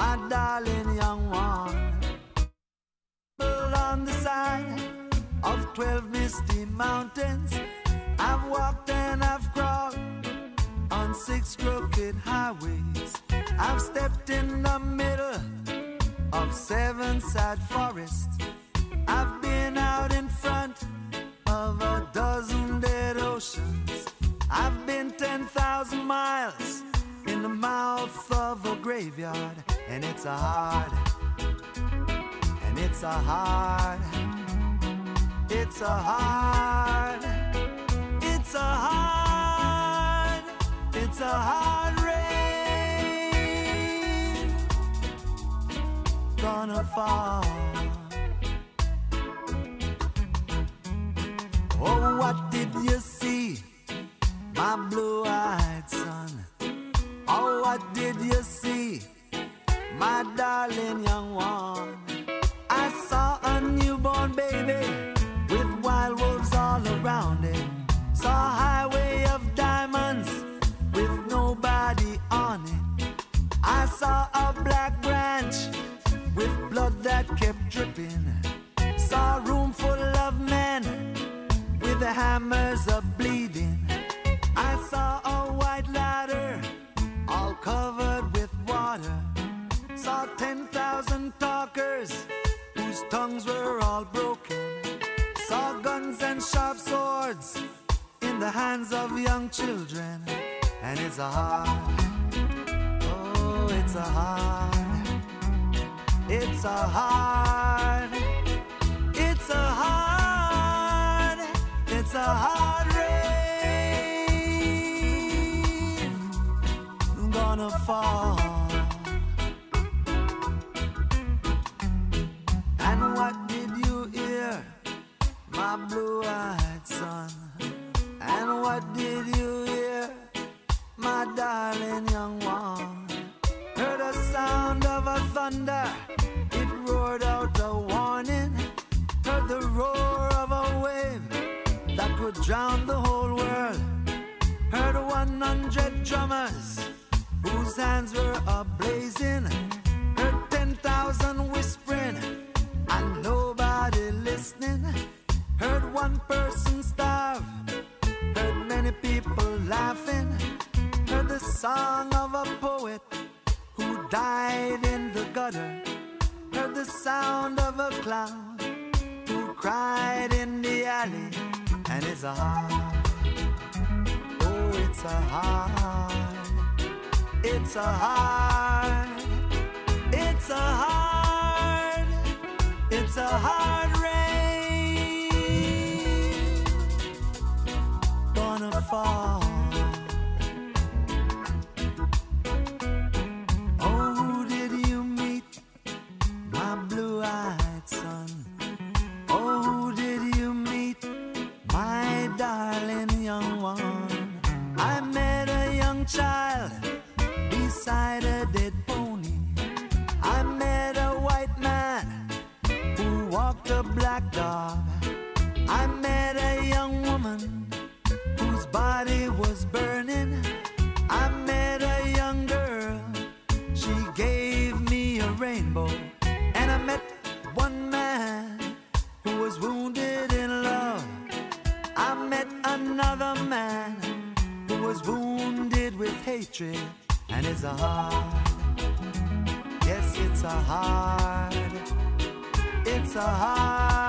my darling young one. On the side of twelve misty mountains, I've walked and I've crawled on six crooked highways. I've stepped in the middle of seven sad forests. I've been out in front of a dozen dead oceans. I've been 10,000 miles in the mouth of a graveyard, and it's a hard, and it's a hard, it's a hard, it's a hard, it's a hard rain gonna fall. Oh, what did you see, my blue-eyed son? Oh, what did you see, my darling young one? I saw a newborn baby with wild wolves all around it. Saw a highway of diamonds with nobody on it. I saw a black branch with blood that kept dripping. Saw a room full of men with the hammers a bleeding. I saw a white ladder all covered with water. Saw 10,000 talkers whose tongues were all broken. Saw guns and sharp swords in the hands of young children. And it's a hard, oh, it's a hard, it's a hard, it's a hard, it's a hard gonna fall. And what did you hear, my blue-eyed son? And what did you hear, my darling young one? Heard a sound of a thunder, it roared out a warning. Heard the roar of a wave that would drown the whole world. Heard 100 drummers whose hands were ablazing. Heard 10,000 whispering and nobody listening. Heard one person starve. Heard many people laughing. Heard the song of a poet who died in the gutter. Heard the sound of a clown who cried in the alley. And it's a hard, oh, it's a hard, it's a hard, it's a hard, it's a hard rain gonna fall. Oh, did you meet, my blue-eyed son? Oh, did you meet, my darling young one? I met a young child beside a dead pony. I met a white man who walked a black dog. I met a young woman whose body was burning. I met a young girl, she gave me a rainbow. And I met one man who was wounded in love. I met another man who was wounded with hatred. And it's a hard, yes, it's a hard, it's a hard,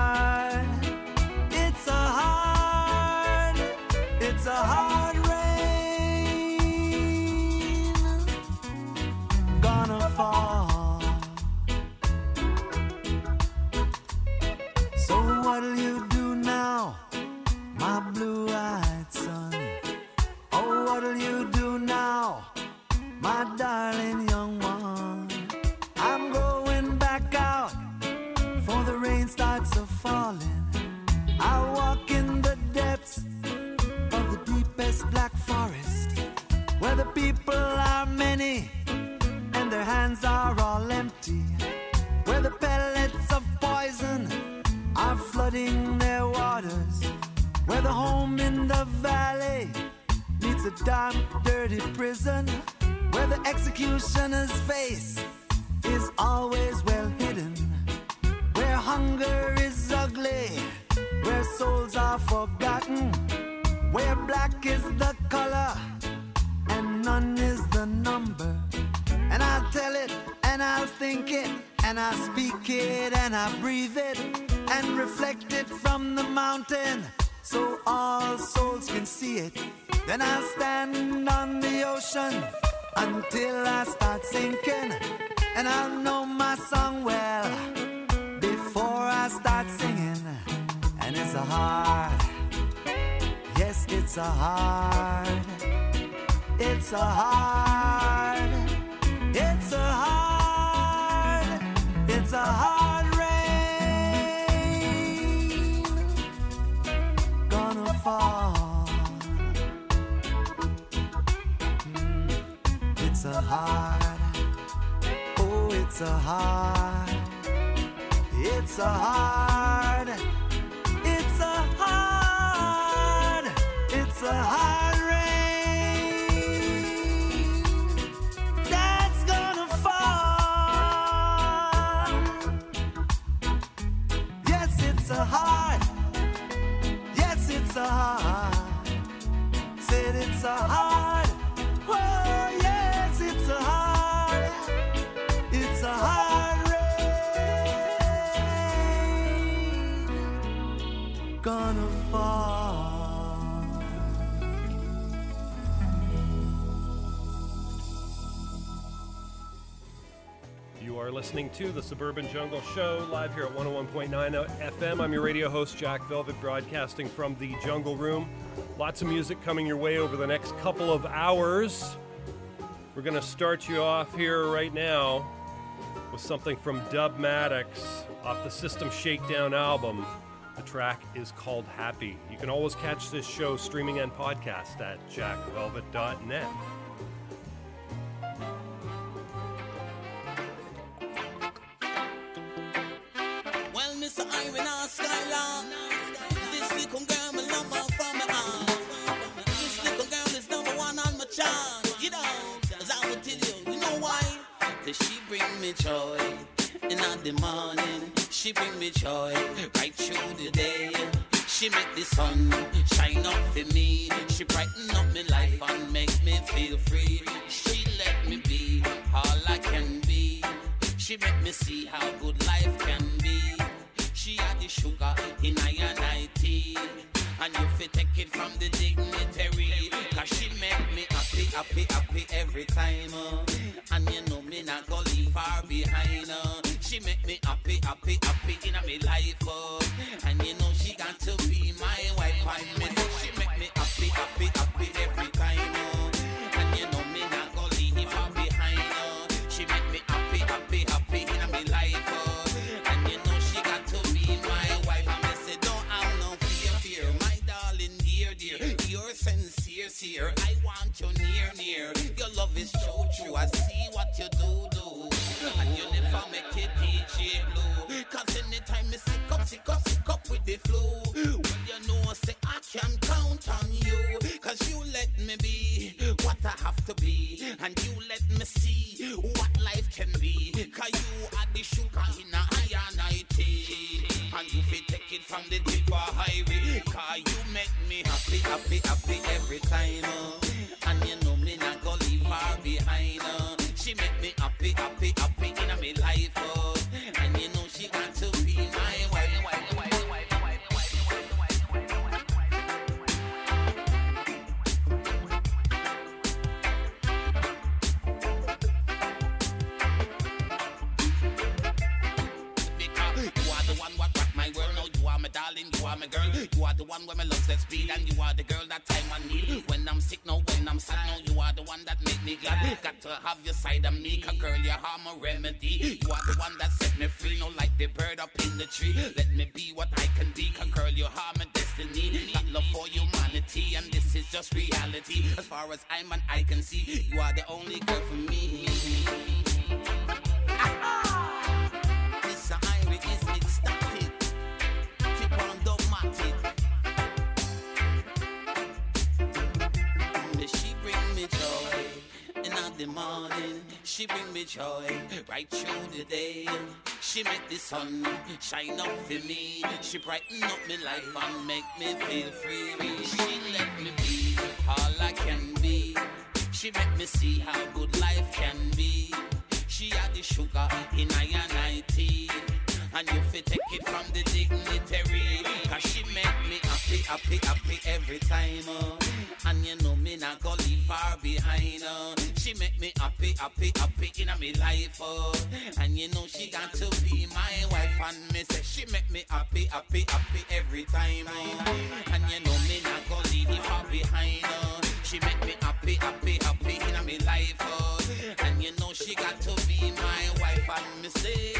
listening to the Suburban Jungle Show live here at 101.9 FM. I'm your radio host, Jack Velvet, broadcasting from the Jungle Room. Lots of music coming your way over the next couple of hours. We're going to start you off here right now with something from Dub Maddox off the System Shakedown album. The track is called Happy. You can always catch this show streaming and podcast at jackvelvet.net. the morning, she bring me joy. Right through the day. She make the sun shine up for me. She brighten up my life and make me feel free. She let me be all I can be. She make me see how good life can be. She had the sugar in I and I tea. And you fi take it from the dignitary. Cause she make me happy, happy, happy every time. uh. And you know me not go leave far behind. uh. She make me happy, happy, happy in my life. uh. And you know she got to be my wife. I miss she make me happy, happy, happy every time. uh. And you know me not go leave far behind. uh. She make me happy, happy, happy in my life. uh. And you know she got to be my wife. I say, don't have no fear, fear. My darling, dear, dear. You're sincere, sincere. I want you near, near. Your love is so true. I the flu. Well, you know, say I can count on you. Cause you let me be what I have to be. And you let me see what life can be. Cause you are the sugar in a tea. And you fi take it from the tip of highway. Cause you make me happy, happy, happy every time. Oh. You are the one where my love set speed, and you are the girl that time I need. When I'm sick, now when I'm sad, now you are the one that make me glad. Got to have your side of me, 'cause girl, you are my remedy. You are the one that set me free, no like the bird up in the tree. Let me be what I can be, 'cause girl, you are my destiny. Got love for humanity, and this is just reality. As far as I'm and I can see, you are the only girl for me. Mr. the morning, She bring me joy right through the day. She make the sun shine up for me. She brighten up my life and make me feel free. She let me be all I can be. She make me see how good life can be. She had the sugar in I and I tea. And you fi take it from the dignitary Cause she make me happy, happy, happy every time uh. And you know me not go leave far behind uh. She make me happy, happy, happy in my life uh. And you know she got to be my wife And me say she make me happy, happy, happy every time uh. And you know me not go leave far behind uh. She make me happy, happy, happy in my life uh. And you know she got to be my wife And me say,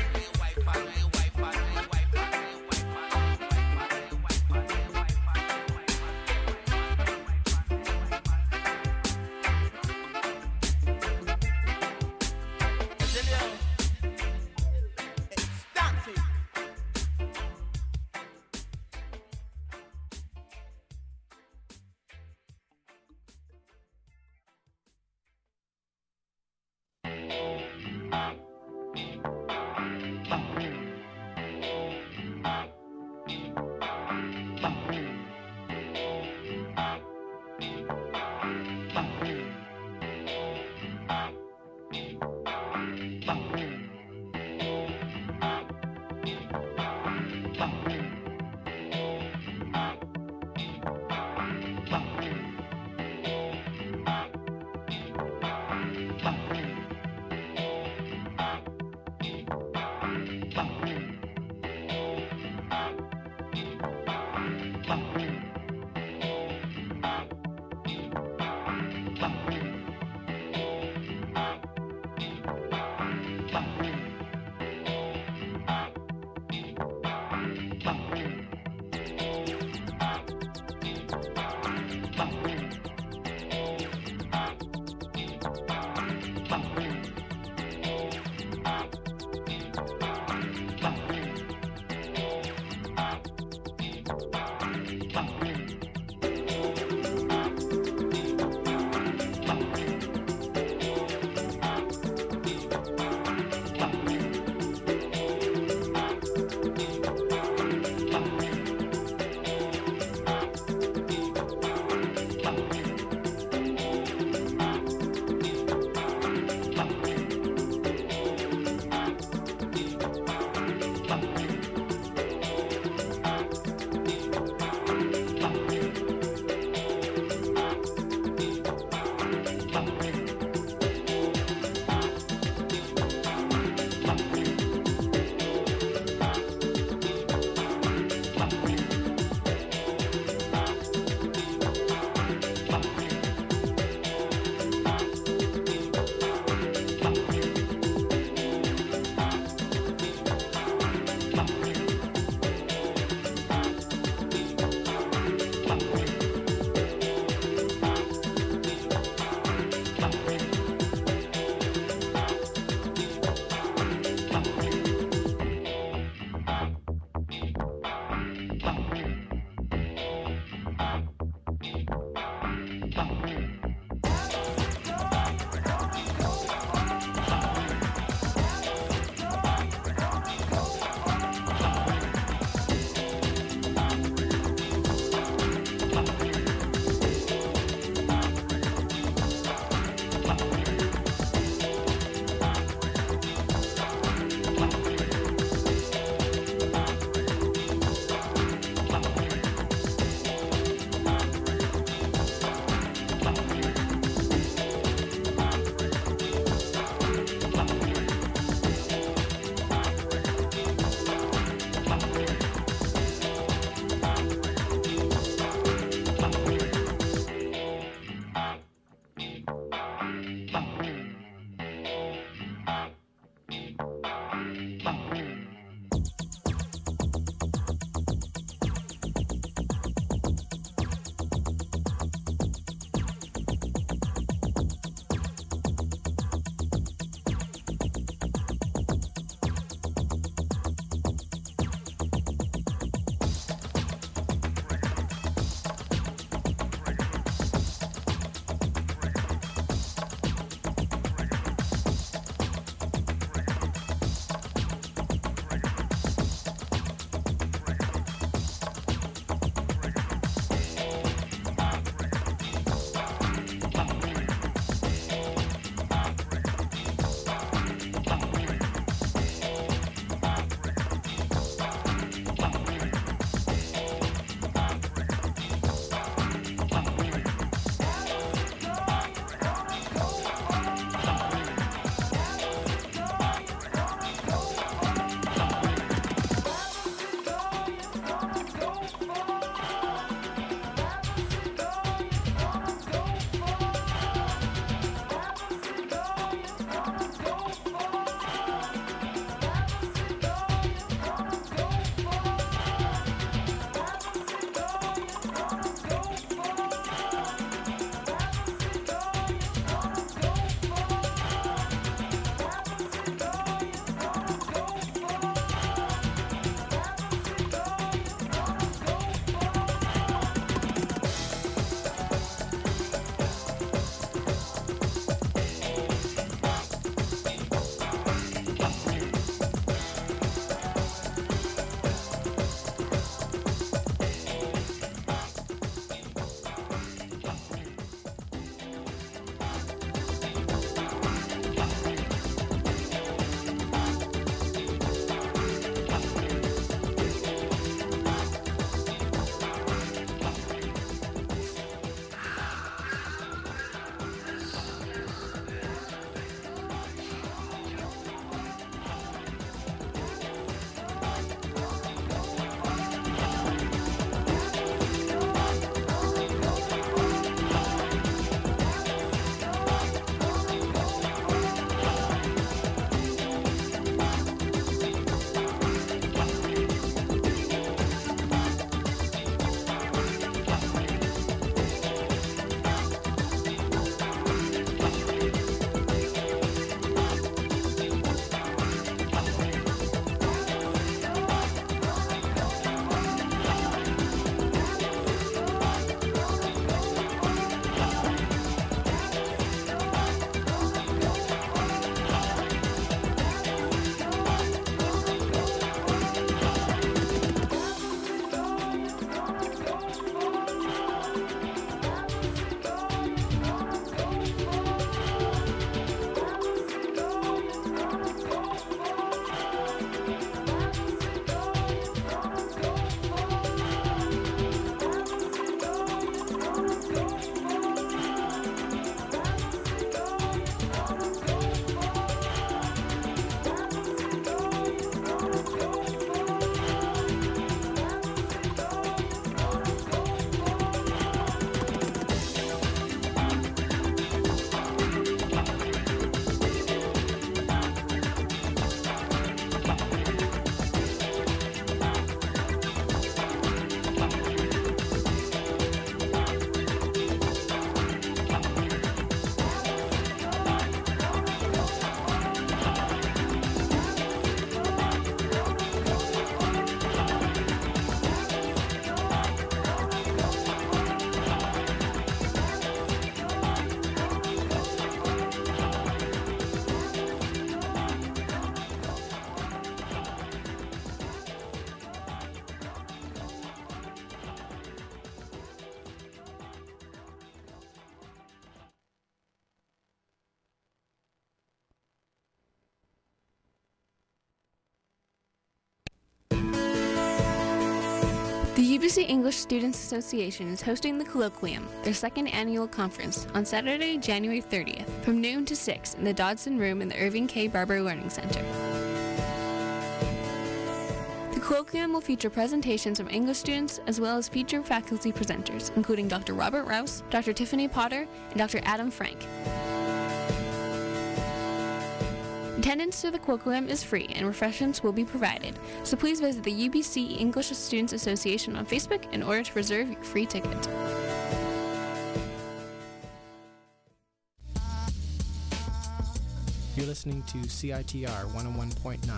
UBC English Students Association is hosting the Colloquium, their second annual conference, on Saturday, January 30th, from noon to 6 in the Dodson Room in the Irving K. Barber Learning Center. The Colloquium will feature presentations from English students as well as featured faculty presenters, including Dr. Robert Rouse, Dr. Tiffany Potter, and Dr. Adam Frank. Attendance to the Colloquium is free and refreshments will be provided, so please visit the UBC English Students Association on Facebook in order to reserve your free ticket. You're listening to CITR 101.9,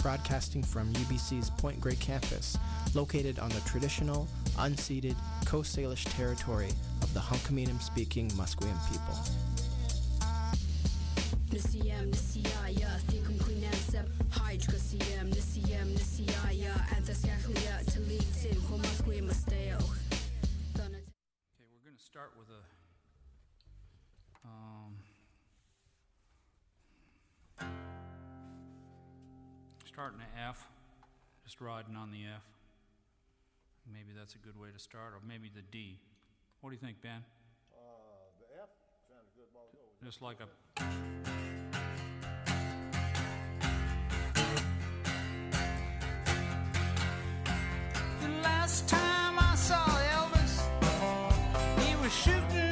broadcasting from UBC's Point Grey campus, located on the traditional, unceded Coast Salish territory of the Hunkaminam speaking Musqueam people. Nisiyam, nisiyaya, thikum quinensep, hydra siyam, nisiyam, nisiyaya, anthasyakuya, talitin, homasque masteo. Okay, we're going to start with a. Um, starting an F, just riding on the F. Maybe that's a good way to start, or maybe the D. What do you think, Ben? Uh, the F sounds good. Just like a. last time I saw Elvis, he was shooting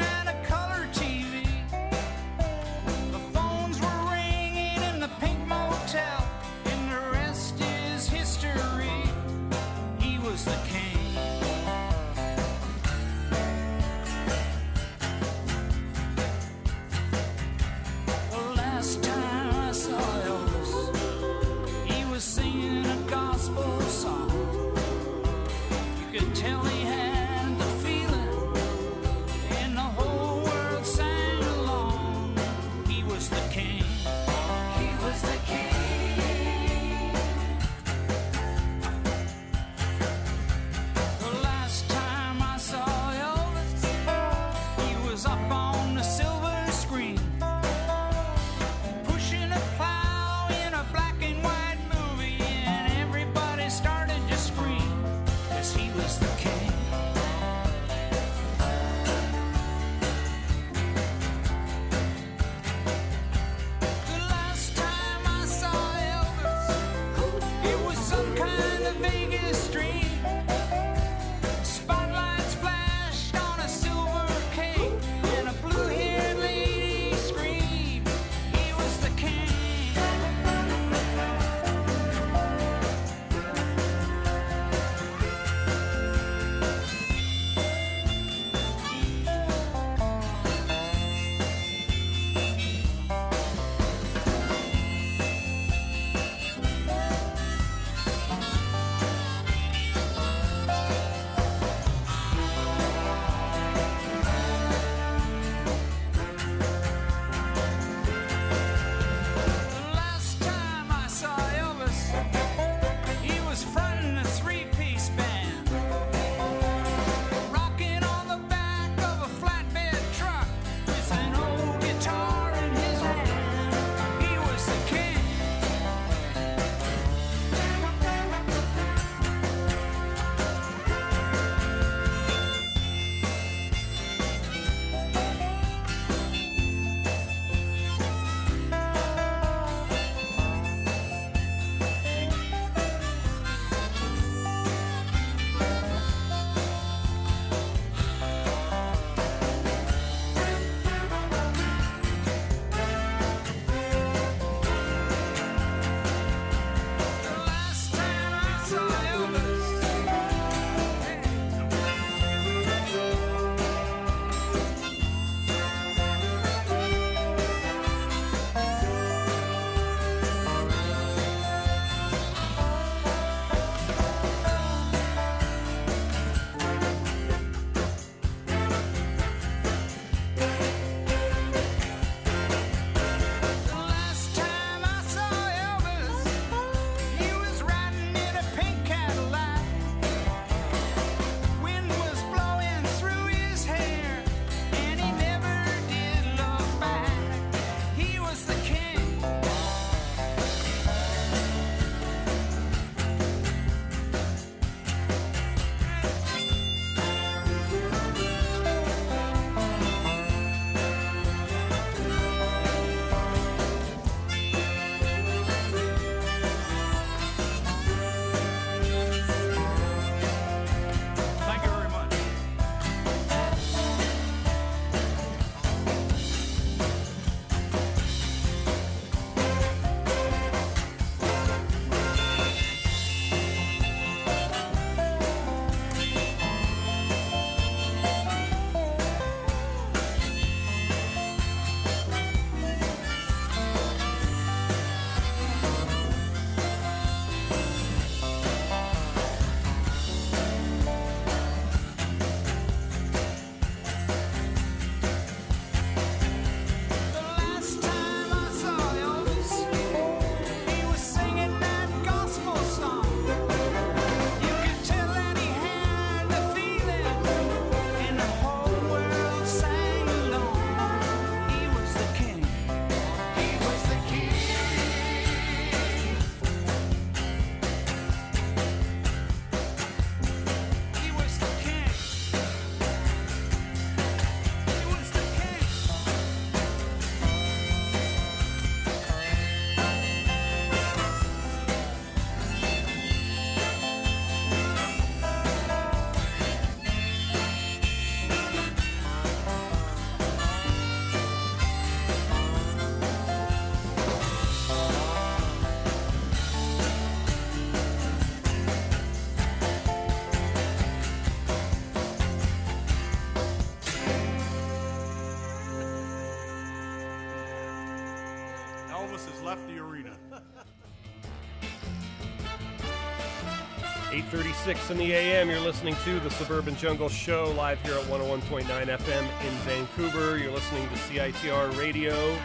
8:36 in the AM. You're listening to the Suburban Jungle Show live here at 101.9 FM in Vancouver. You're listening to CITR Radio.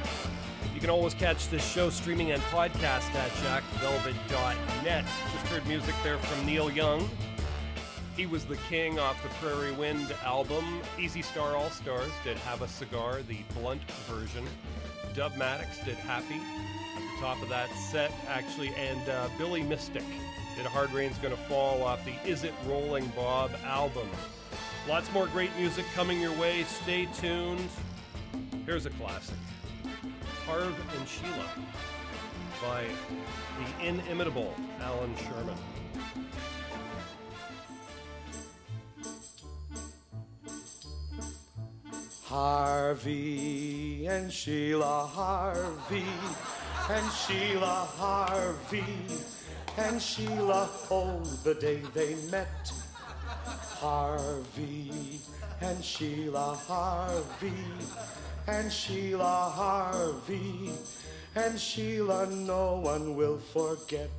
You can always catch this show streaming and podcast at jackvelvet.net. Just heard music there from Neil Young. He was the king off the Prairie Wind album. Easy Star All Stars did Have a Cigar, the blunt version. Dub Maddox did Happy at the top of that set, actually, and uh, Billy Mystic did Hard Rain's Gonna Fall off the Is It Rolling Bob album. Lots more great music coming your way. Stay tuned. Here's a classic Harv and Sheila by the inimitable Allan Sherman. Harvey and Sheila Harvey and Sheila Harvey and Sheila, oh, the day they met. Harvey and Sheila Harvey and Sheila Harvey and Sheila, no one will forget.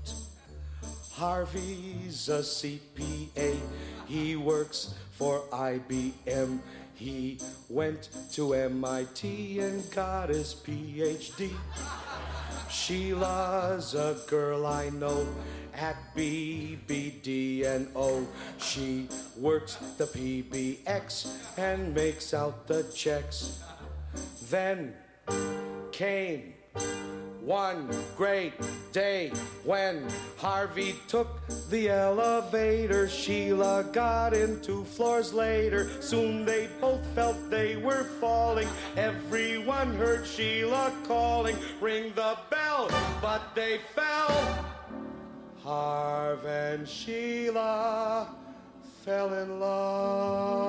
Harvey's a CPA, he works for IBM. He went to MIT and got his PhD. Sheila's a girl I know at BBD&O. She works the PBX and makes out the checks. Then came one great day when Harvey took the elevator. Sheila got in two floors later. Soon they both felt they were falling. Everyone heard Sheila calling, Ring the bell, but they fell. Harv and Sheila fell in love.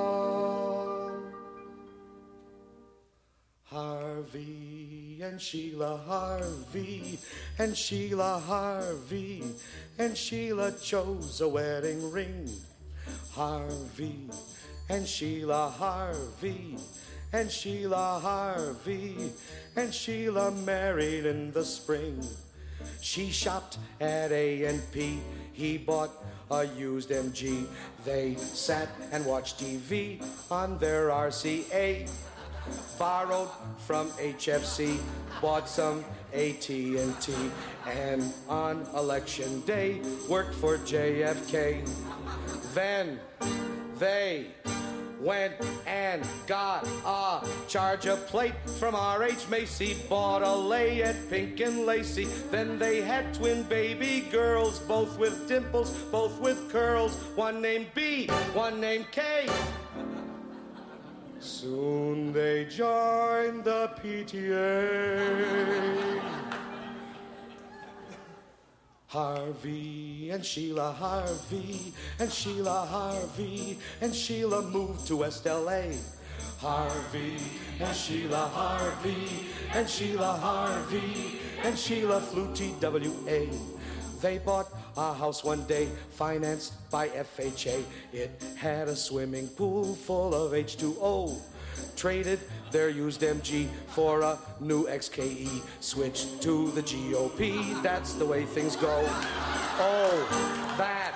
Harvey and Sheila Harvey and Sheila Harvey and Sheila chose a wedding ring. Harvey and Sheila Harvey and Sheila Harvey and Sheila married in the spring. She shopped at A&P. He bought a used MG. They sat and watched TV on their RCA borrowed from HFC, bought some AT&T, and on election day worked for JFK. Then they went and got a charger plate from RH Macy, bought a lay at Pink and Lacy. Then they had twin baby girls, both with dimples, both with curls, one named B, one named K. Soon they joined the PTA. Harvey and Sheila Harvey and Sheila Harvey and Sheila moved to West LA. Harvey and Sheila Harvey and Sheila Harvey and Sheila flew TWA. They bought a house one day, financed by FHA. It had a swimming pool full of H2O. Traded their used MG for a new XKE. Switched to the GOP. That's the way things go. Oh, that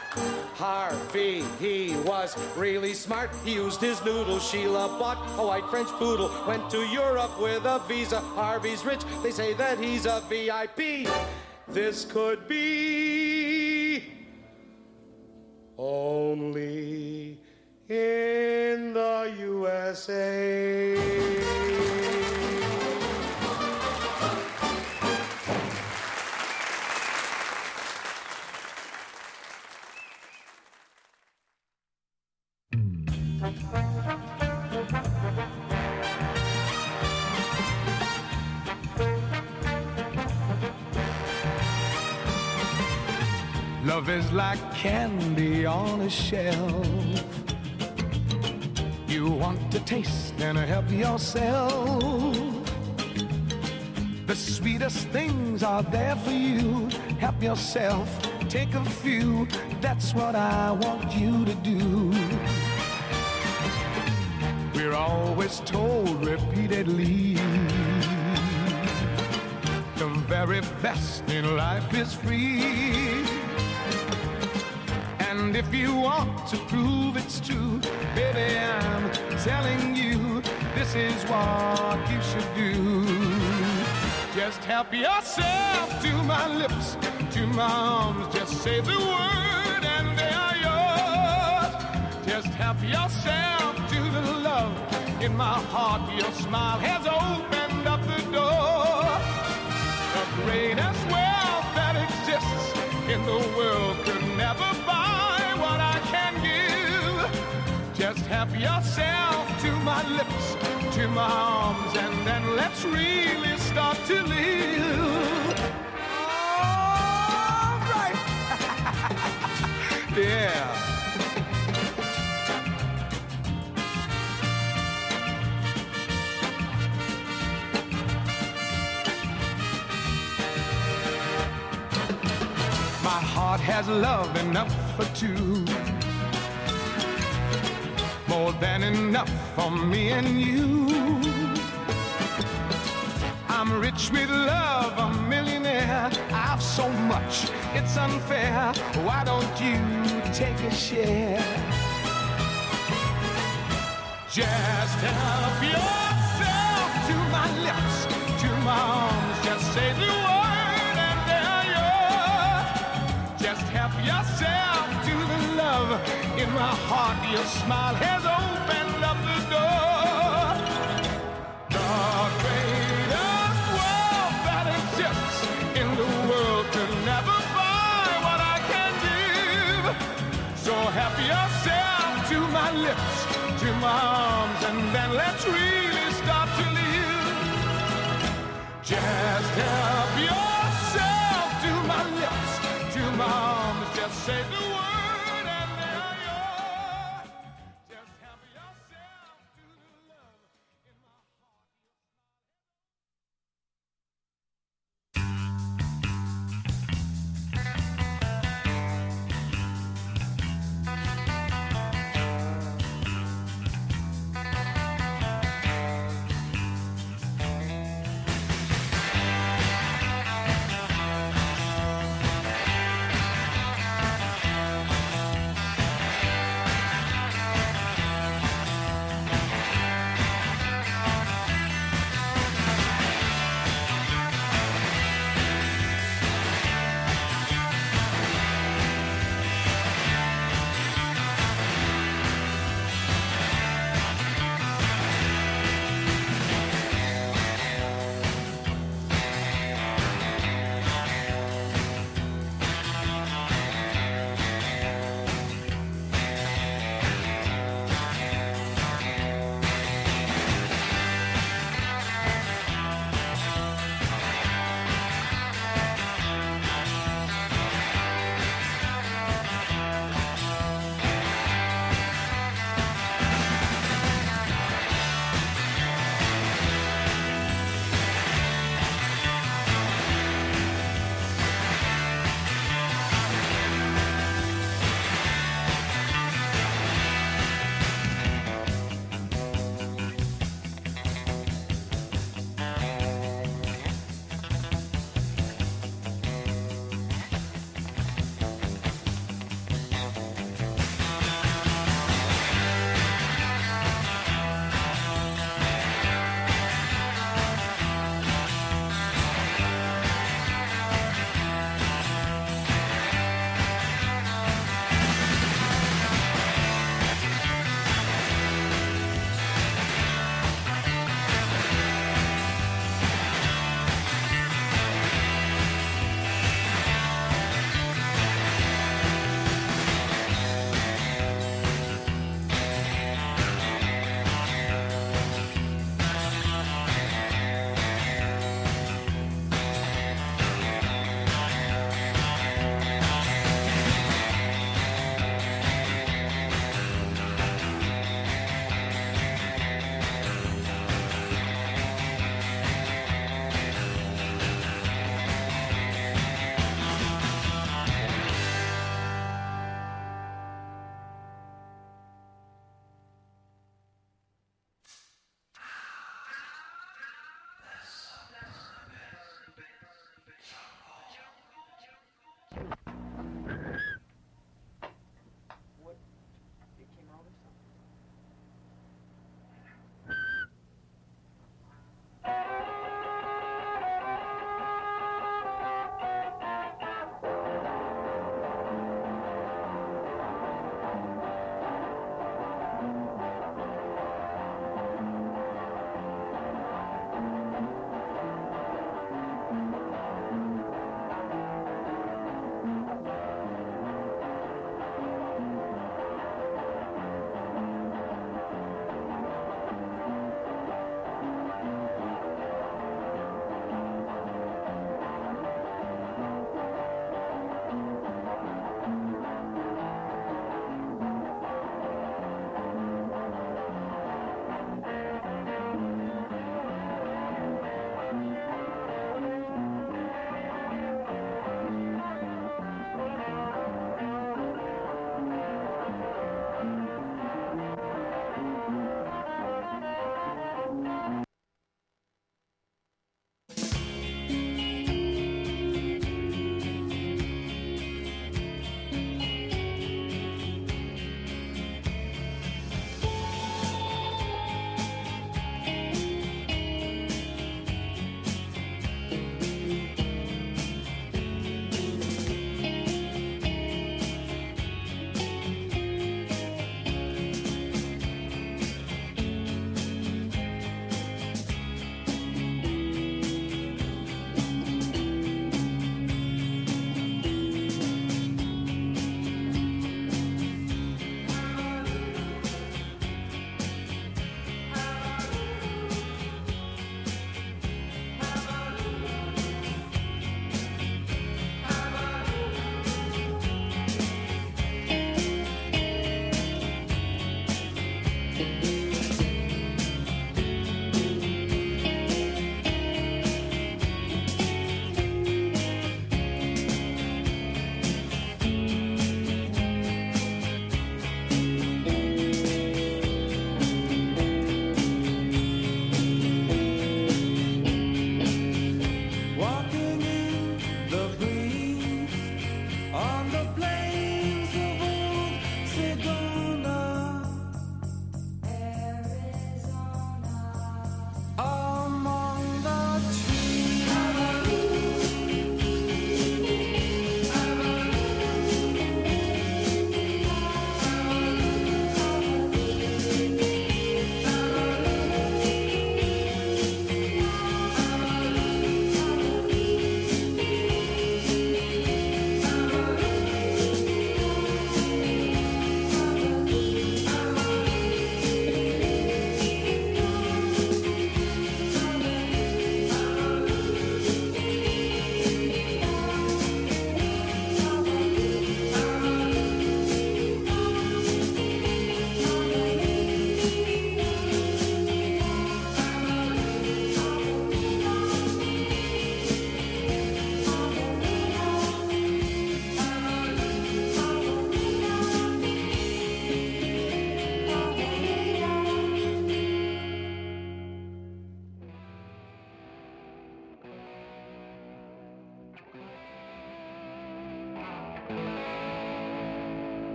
Harvey, he was really smart. He used his noodle. Sheila bought a white French poodle. Went to Europe with a visa. Harvey's rich. They say that he's a VIP. This could be only in the USA. Love is like candy on a shelf. You want to taste and help yourself. The sweetest things are there for you. Help yourself, take a few. That's what I want you to do. We're always told repeatedly. The very very best in life is free. And if you want to prove it's true, baby, I'm telling you, this is what you should do. Just help yourself to my lips, to my arms, just say the word and they are yours. Just help yourself to the love in my heart. Your smile has opened up the door. The greatest wealth that exists in the world could never Just help yourself to my lips, to my arms, and then let's really start to live. All right. yeah. My heart has love enough for two. More than enough for me and you. I'm rich with love, a millionaire. I've so much, it's unfair. Why don't you take a share? Just help yourself to my lips, to my arms. Just say the word and they're yours. Just help yourself to love in my heart. Your smile has opened up the door. The greatest wealth that exists in the world can never buy what I can give. So help yourself to my lips, to my arms, and then let's really start to live. Just help yourself to my lips, to my arms, just say the word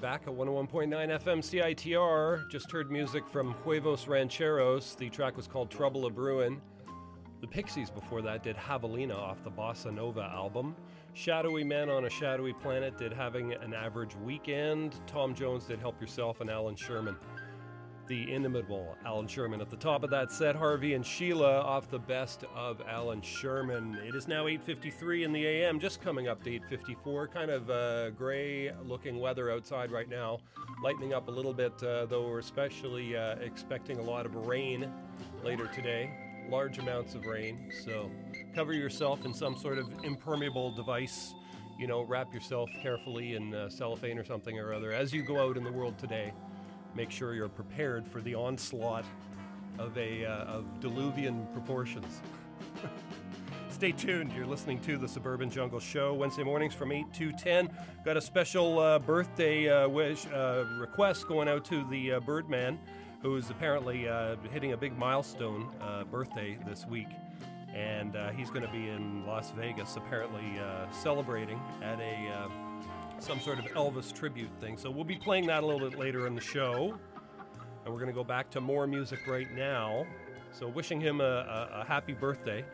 back at 101.9 FM CITR. Just heard music from Huevos Rancheros. The track was called Trouble a Brewin'. The Pixies before that did Javelina off the Bossa Nova album. Shadowy Men on a Shadowy Planet did Having an Average Weekend. Tom Jones did Help Yourself and Allan Sherman the inimitable Allan Sherman. At the top of that set, Harvey and Sheila off the best of Allan Sherman. It is now 8:53 in the AM, just coming up to 8:54. Kind of uh, gray-looking weather outside right now, lightening up a little bit, uh, though we're especially uh, expecting a lot of rain later today. Large amounts of rain, so cover yourself in some sort of impermeable device. You know, wrap yourself carefully in uh, cellophane or something or other as you go out in the world today make sure you're prepared for the onslaught of a uh, of diluvian proportions. Stay tuned. You're listening to the Suburban Jungle Show Wednesday mornings from 8 to 10. Got a special uh, birthday uh, wish uh, request going out to the uh, Birdman, who is apparently uh, hitting a big milestone birthday this week. And he's going to be in Las Vegas, apparently celebrating at a some sort of Elvis tribute thing. So we'll be playing that a little bit later in the show. And we're going to go back to more music right now. So wishing him a, a, a happy birthday.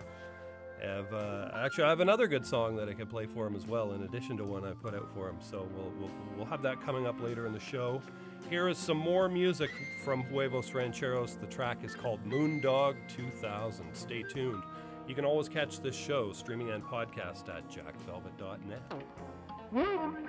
Have, uh, actually, I have another good song that I can play for him as well, in addition to one I put out for him. So we'll, we'll, we'll have that coming up later in the show. Here is some more music from Huevos Rancheros. The track is called Moondog 2000. Stay tuned. You can always catch this show streaming and podcast at jackvelvet.net. Mm-hmm.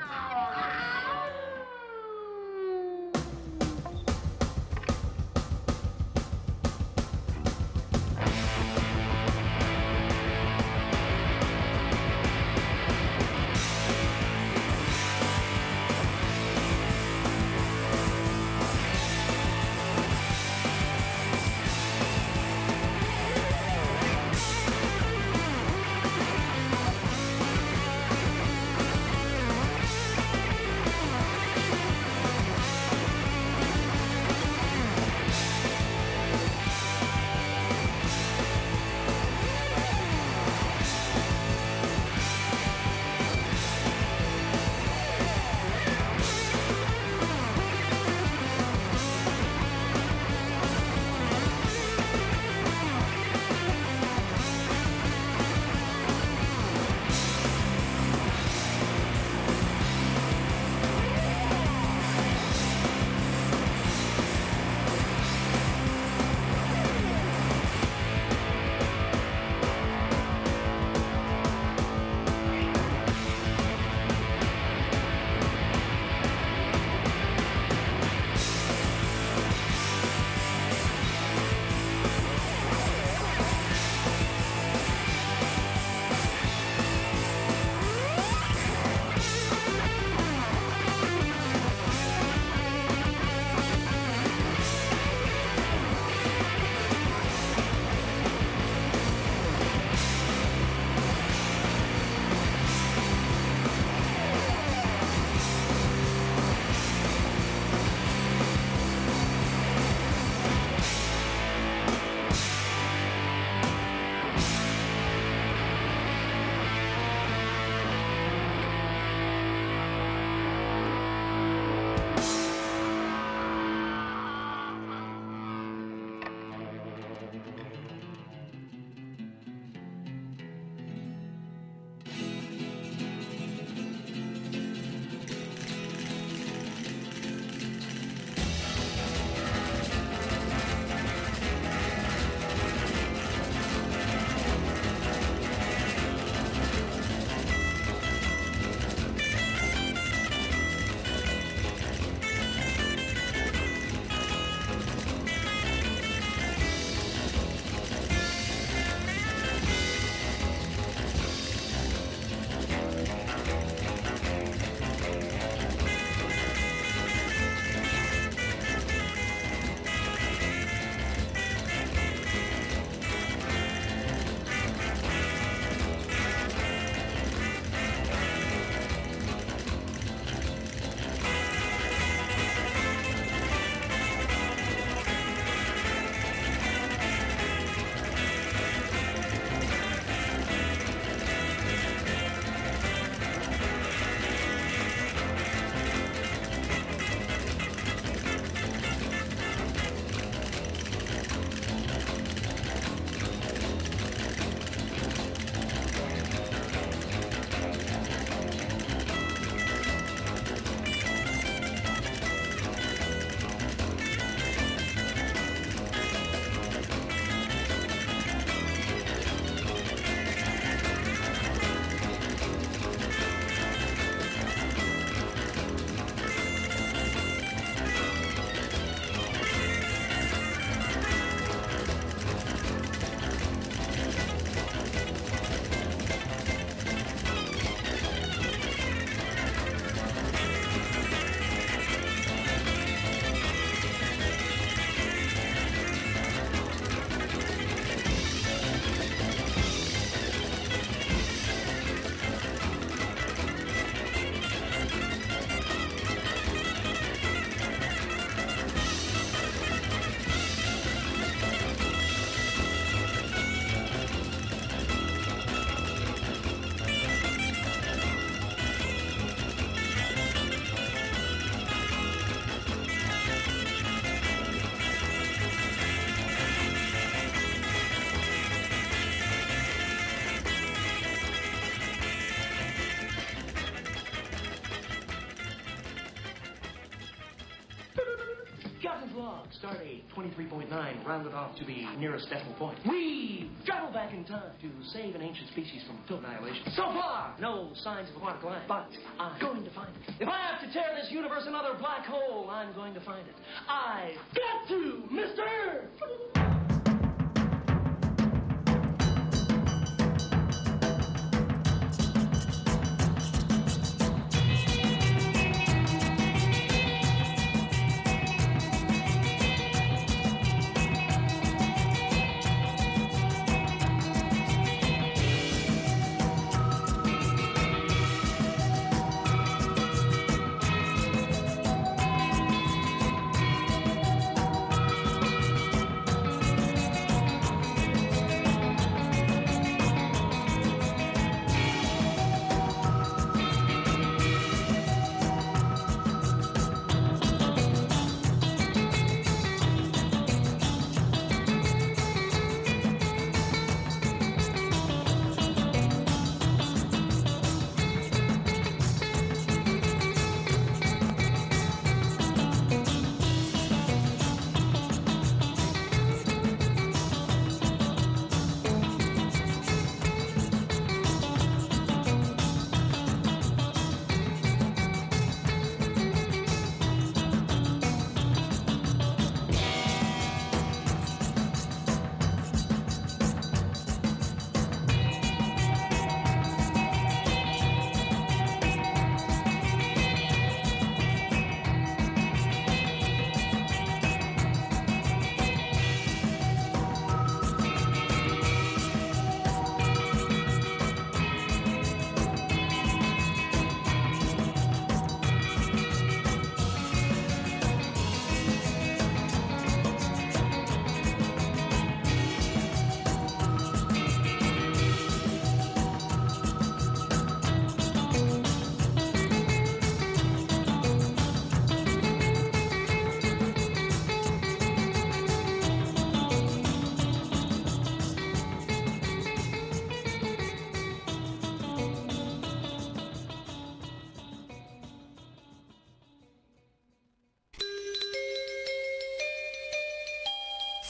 Time's log, start date 23.9, rounded off to the nearest decimal point. We travel back in time to save an ancient species from total annihilation. So far, no signs of aquatic life, but I'm going to find it. If I have to tear this universe another black hole, I'm going to find it. I've got to, Mr.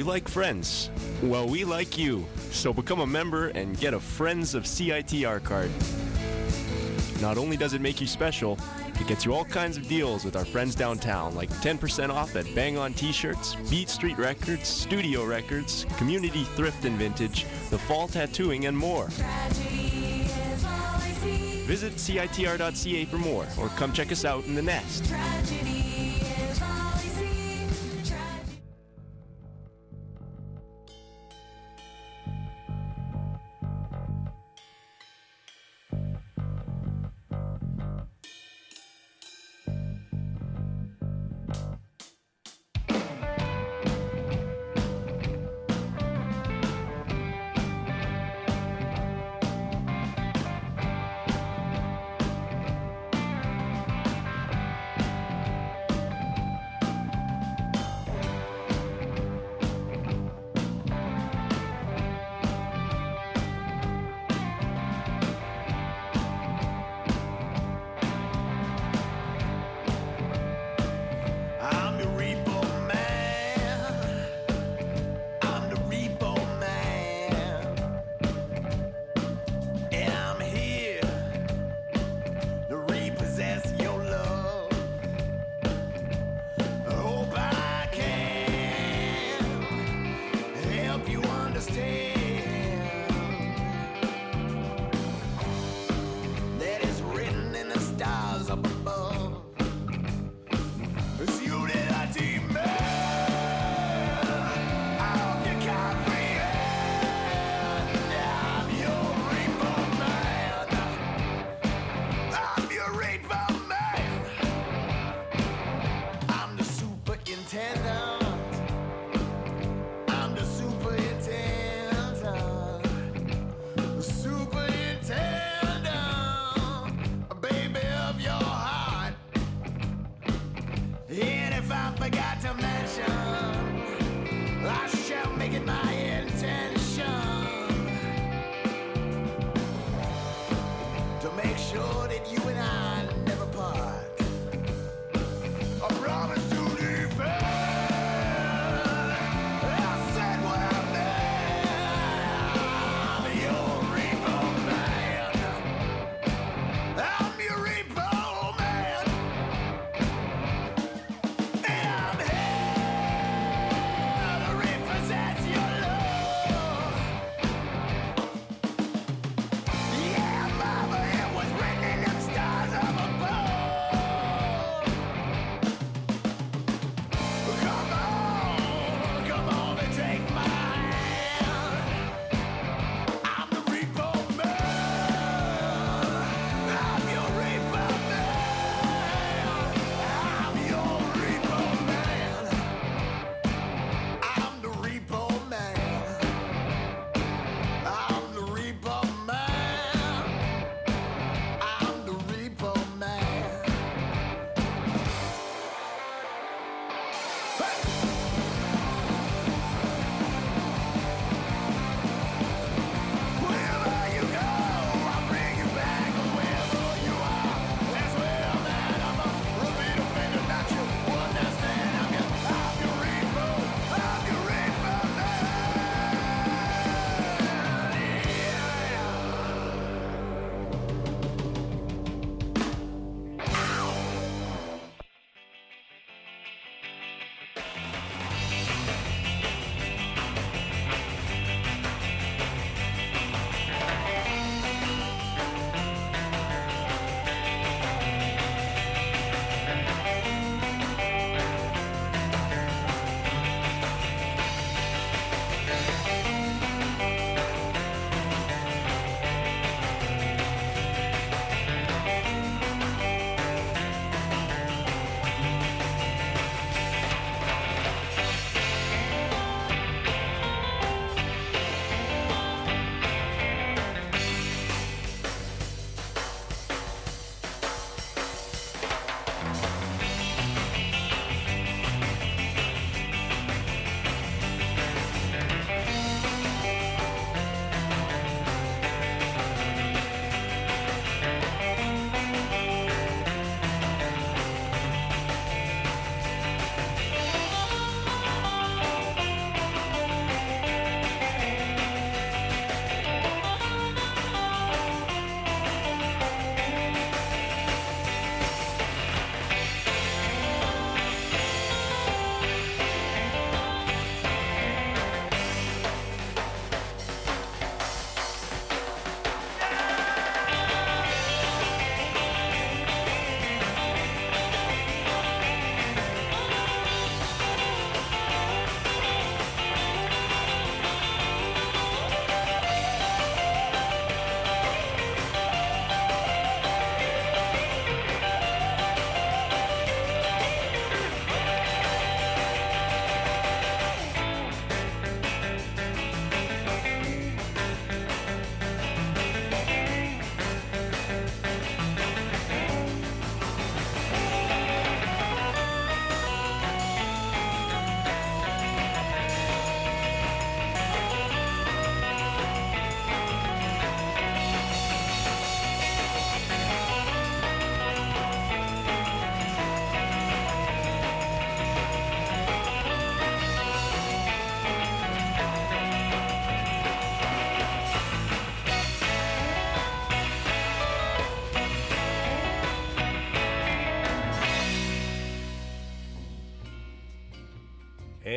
you like friends? Well, we like you. So become a member and get a Friends of CITR card. Not only does it make you special, it gets you all kinds of deals with our friends downtown, like 10% off at Bang On T-shirts, Beat Street Records, Studio Records, Community Thrift and Vintage, The Fall Tattooing, and more. Visit CITR.ca for more, or come check us out in the Nest.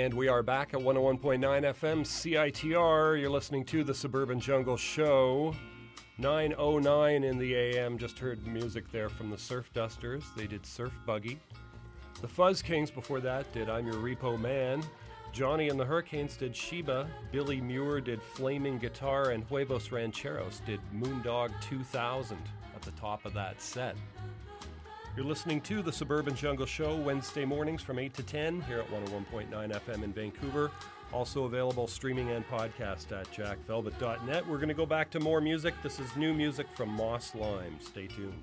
And we are back at 101.9 FM CITR. You're listening to the Suburban Jungle Show. 909 in the AM. Just heard music there from the Surf Dusters. They did Surf Buggy. The Fuzz Kings before that did I'm Your Repo Man. Johnny and the Hurricanes did Sheba. Billy Mure did Flaming Guitar. And Huevos Rancheros did Moondog 2000 at the top of that set. You're listening to the Suburban Jungle Show Wednesday mornings from 8 to 10 here at 101.9 FM in Vancouver. Also available streaming and podcast at jackvelvet.net. We're going to go back to more music. This is new music from Moss Lime. Stay tuned.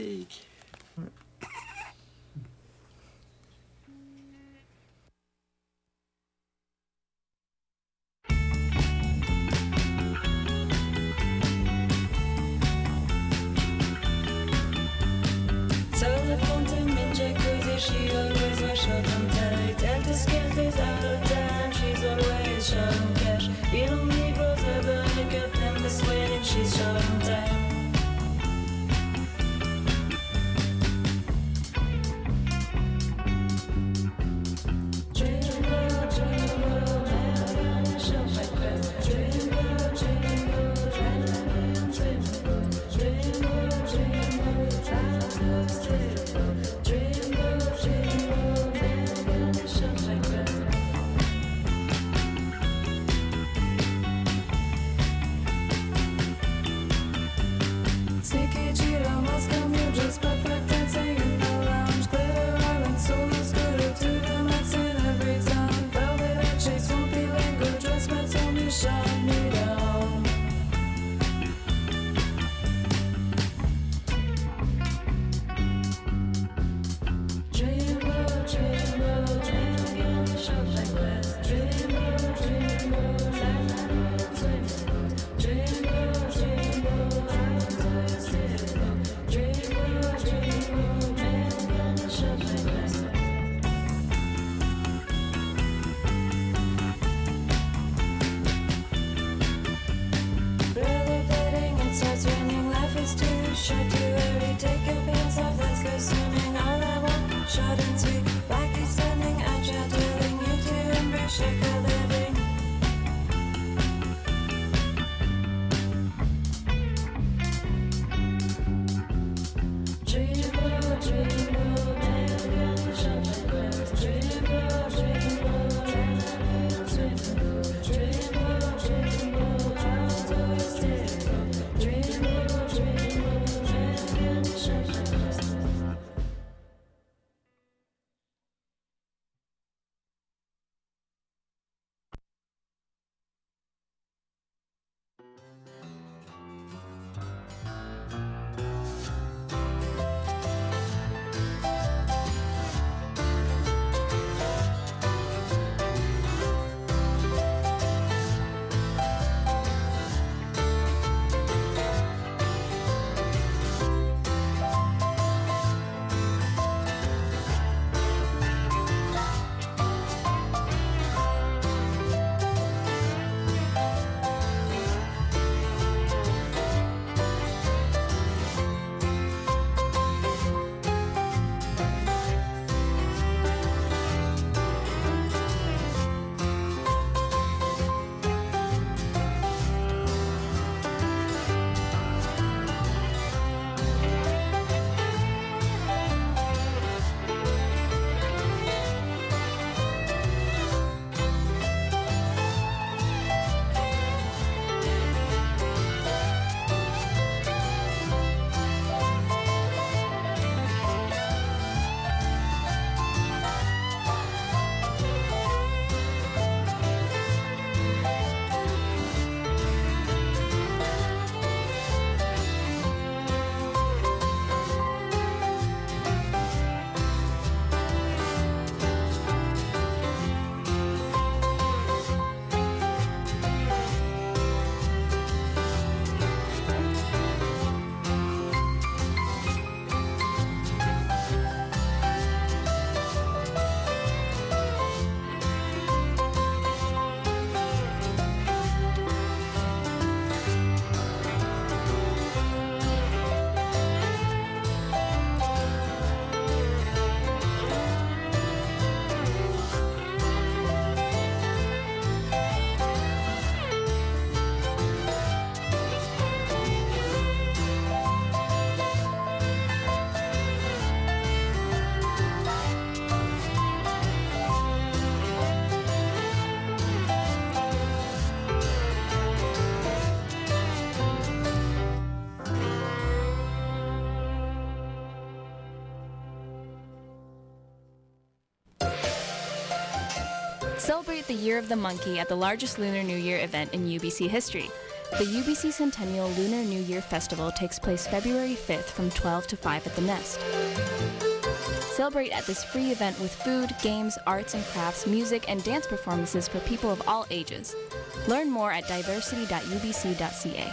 Fatigue. Celebrate the Year of the Monkey at the largest Lunar New Year event in UBC history. The UBC Centennial Lunar New Year Festival takes place February 5th from 12 to 5 at the Nest. Celebrate at this free event with food, games, arts and crafts, music, and dance performances for people of all ages. Learn more at diversity.ubc.ca.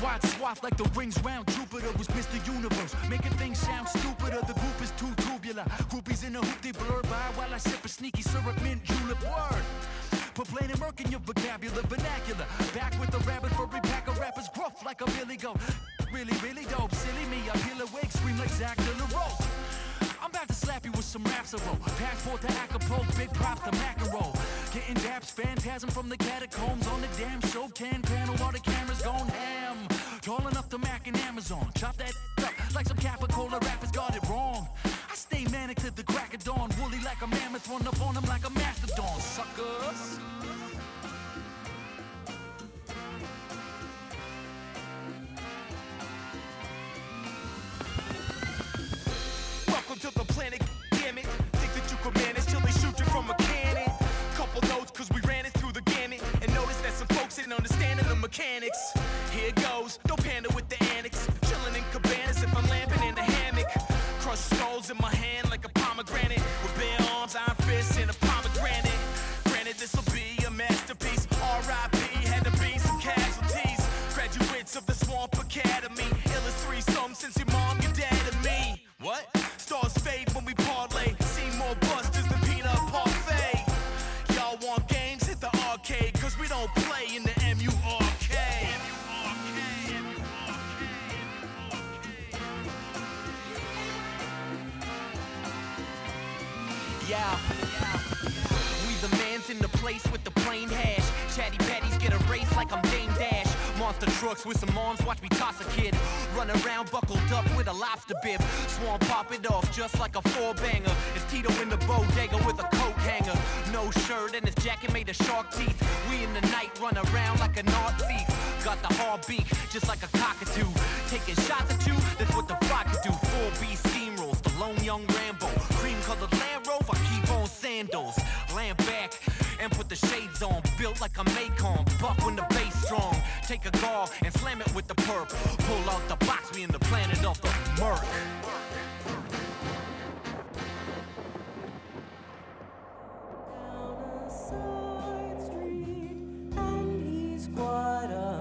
White swath like the rings round Jupiter was Mr. Universe. Making things sound stupider. The group is too tubular. Groupies in a hoop, they blur by while I sip a sneaky syrup mint julep word. Put plain and murk in your vocabulary, vernacular. Back with the rabbit furry pack of rappers, gruff like a billy goat. Really, really dope. Silly me, I peel awake, scream like Zach De La. I'm about to slap you with some raps of wrote. Passport to Acapulco, big props to roll. Getting daps, phantasm from the catacombs on the damn show can panel while the cameras gone ham. Tall enough to Mac and Amazon. Chop that up like some Capicola rappers got it wrong. I stay manic to the crack of dawn. Woolly like a mammoth, run up on him like a mastodon. Suckers. Mechanics. Here goes, no panda with the annex. Chilling in cabanas if I'm lamping in the hammock. Crush skulls in my place with the plain hash. Chatty patties get a race like I'm Dame Dash. Monster trucks with some arms, watch me toss a kid. Run around buckled up with a lobster bib. Swan pop it off just like a four banger. It's Tito in the bodega with a coat hanger. No shirt and his jacket made of shark teeth. We in the night run around like a thief. Got the hard beak just like a cockatoo. Taking shots at you, that's what the vodka do. Four B steamrolls, the lone young Rambo. Shades on. Built like a Macon, buck when the bass strong. Take a gall and slam it with the perp. Pull out the box, we in the planet of the Merc. Down a side street and he's quite a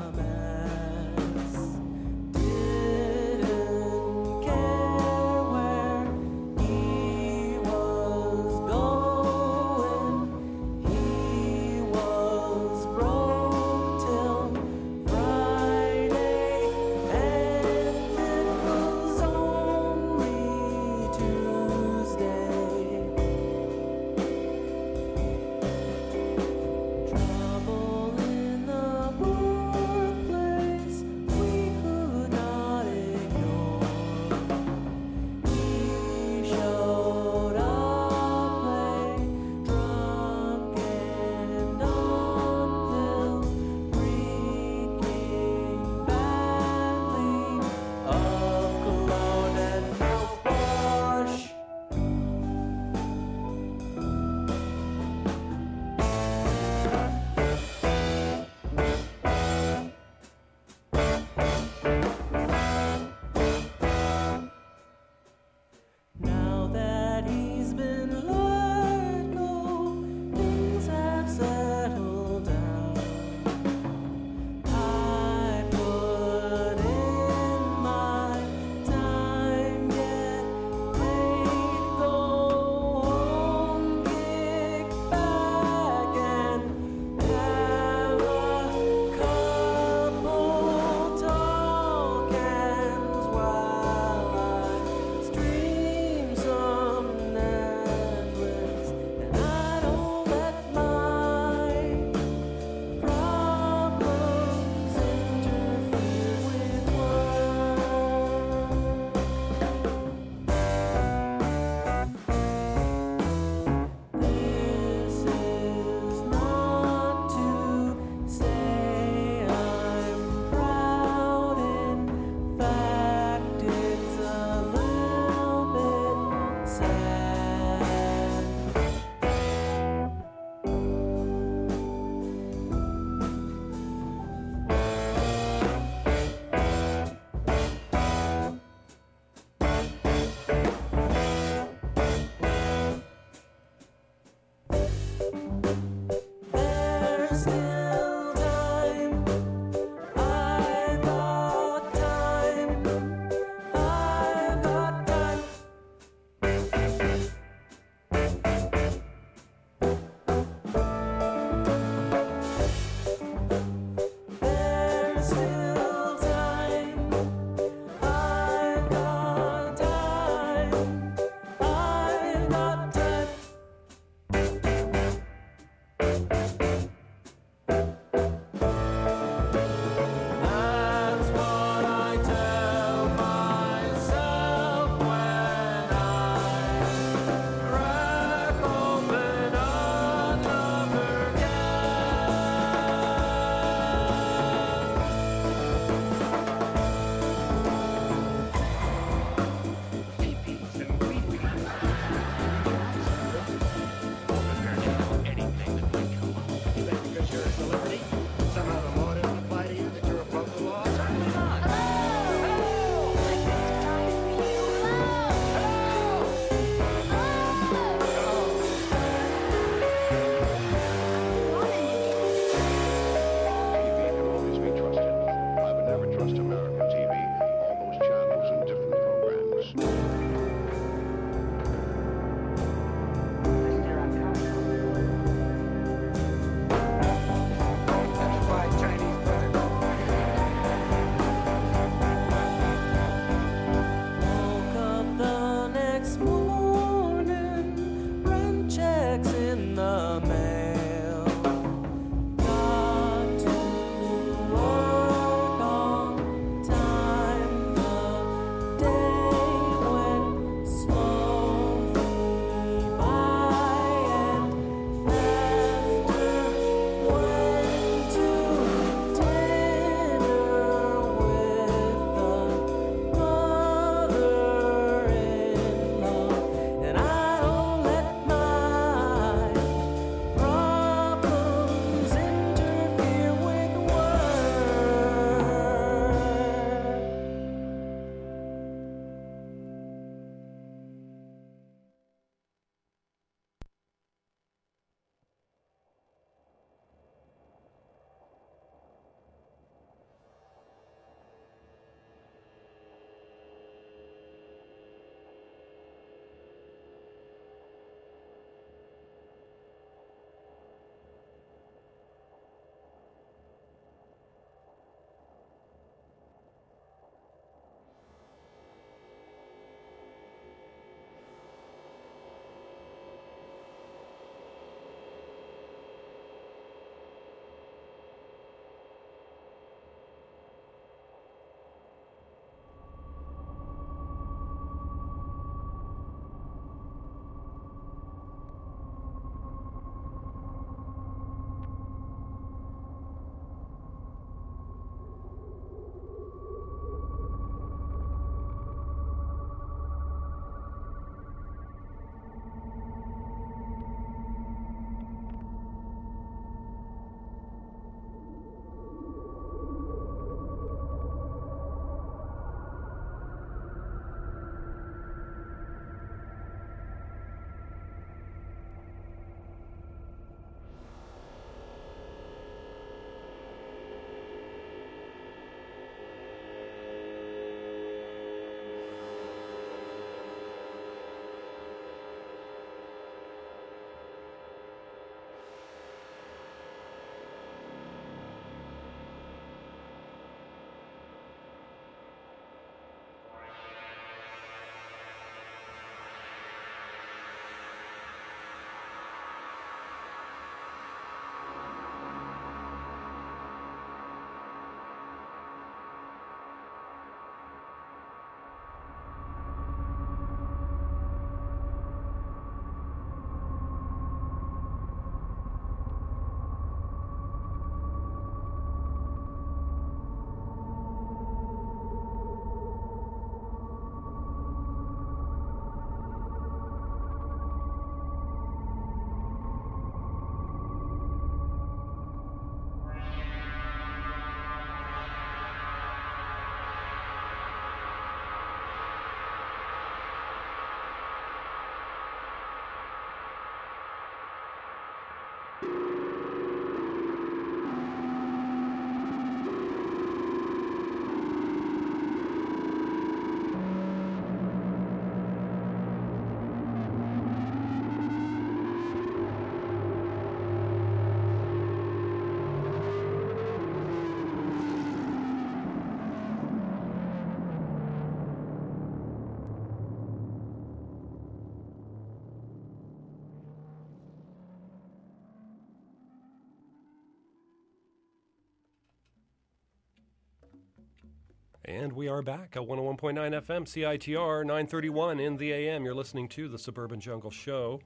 And we are back at 101.9 FM, CITR, 931 in the AM. You're listening to the Suburban Jungle Show.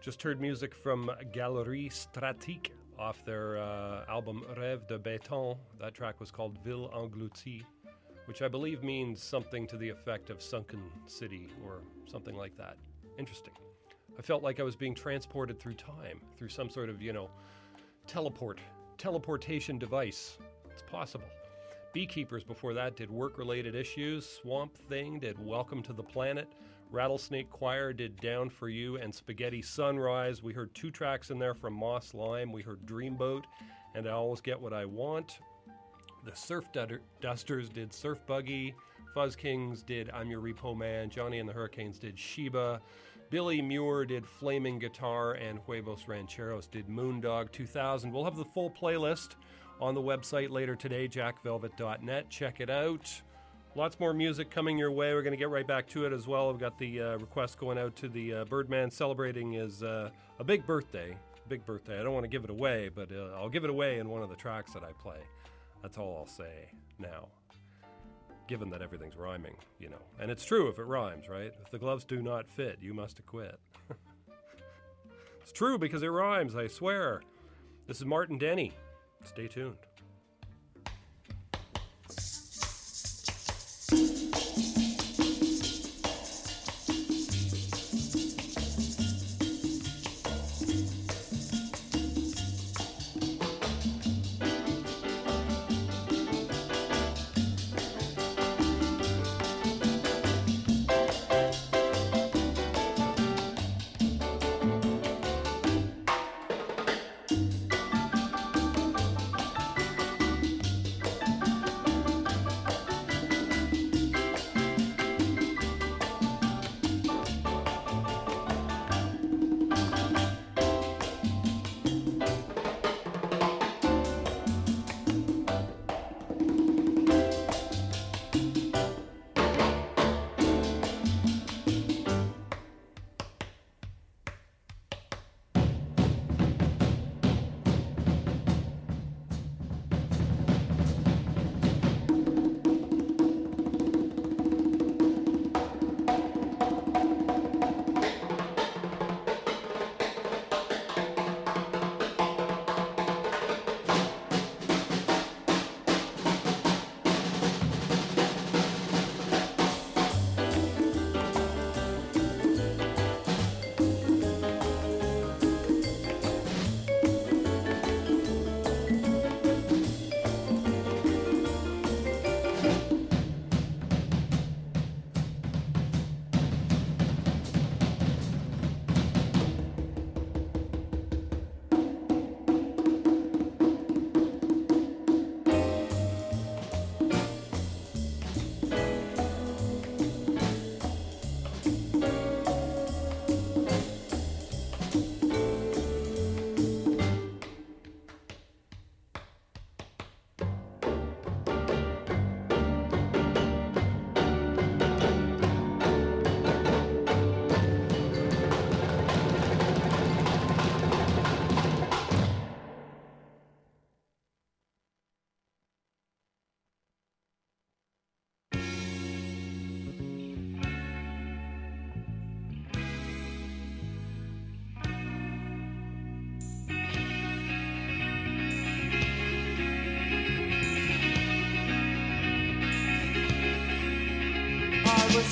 Just heard music from Galerie Stratique off their uh, album Rêve de Béton. That track was called Ville Engloutie, which I believe means something to the effect of sunken city or something like that. Interesting. I felt like I was being transported through time, through some sort of, you know, teleport, teleportation device. It's possible. Beekeepers before that did work related issues. Swamp Thing did Welcome to the Planet. Rattlesnake Choir did Down for You and Spaghetti Sunrise. We heard two tracks in there from Moss Lime. We heard Dreamboat and I Always Get What I Want. The Surf Dusters did Surf Buggy. Fuzz Kings did I'm Your Repo Man. Johnny and the Hurricanes did Sheba. Billy Mure did Flaming Guitar. And Huevos Rancheros did Moondog 2000. We'll have the full playlist on the website later today, jackvelvet.net. Check it out. Lots more music coming your way. We're going to get right back to it as well. We've got the uh, request going out to the uh, Birdman celebrating his uh, a big birthday. Big birthday. I don't want to give it away, but uh, I'll give it away in one of the tracks that I play. That's all I'll say now. Given that everything's rhyming, you know. And it's true if it rhymes, right? If the gloves do not fit, you must acquit. it's true because it rhymes, I swear. This is Martin Denny. Stay tuned.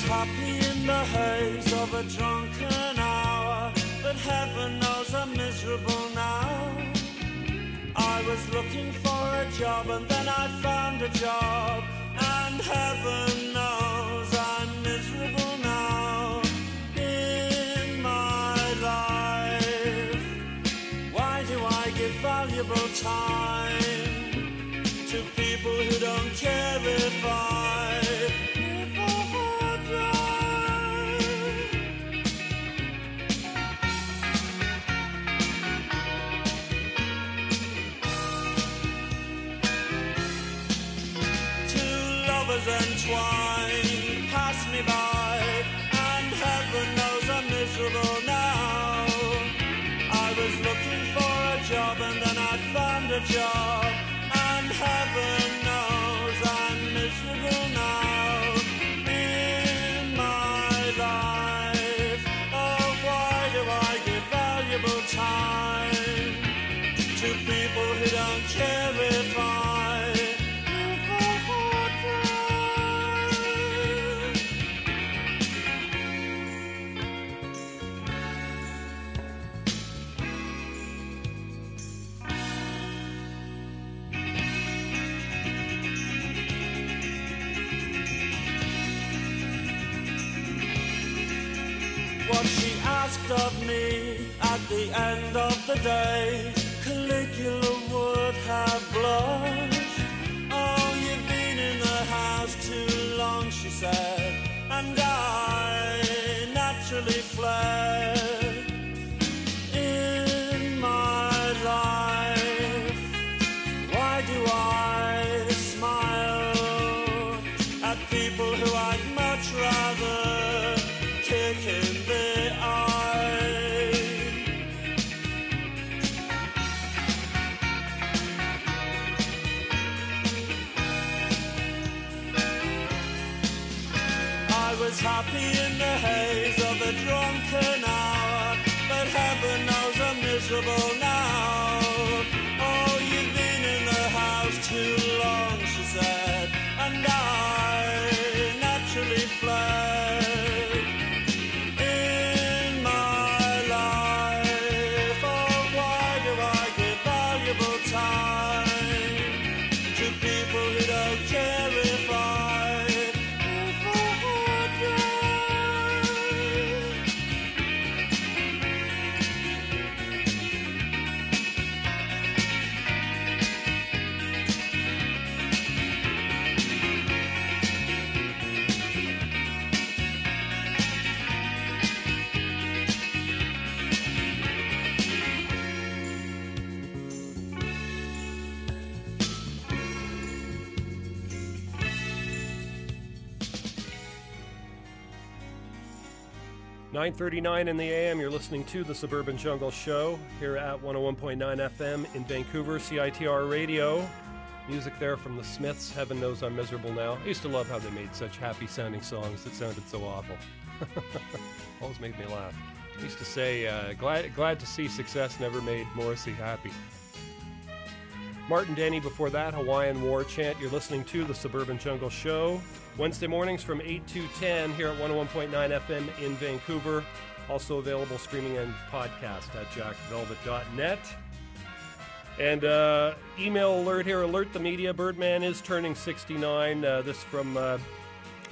Happy in the haze of a drunken hour, but heaven knows I'm miserable now. I was looking for a job and the day. Caligula would have blushed. 9:39 in the AM. You're listening to the Suburban Jungle Show here at 101.9 FM in Vancouver, CITR Radio. Music there from the Smiths. Heaven knows I'm miserable now. I used to love how they made such happy-sounding songs that sounded so awful. Always made me laugh. I used to say, uh, "Glad glad to see success never made Morrissey happy." Martin Denny before that, Hawaiian War Chant. You're listening to the Suburban Jungle Show. Wednesday mornings from 8 to 10 here at 101.9 FM in Vancouver. Also available streaming and podcast at jackvelvet.net. And uh, email alert here alert the media. Birdman is turning 69. Uh, this from uh,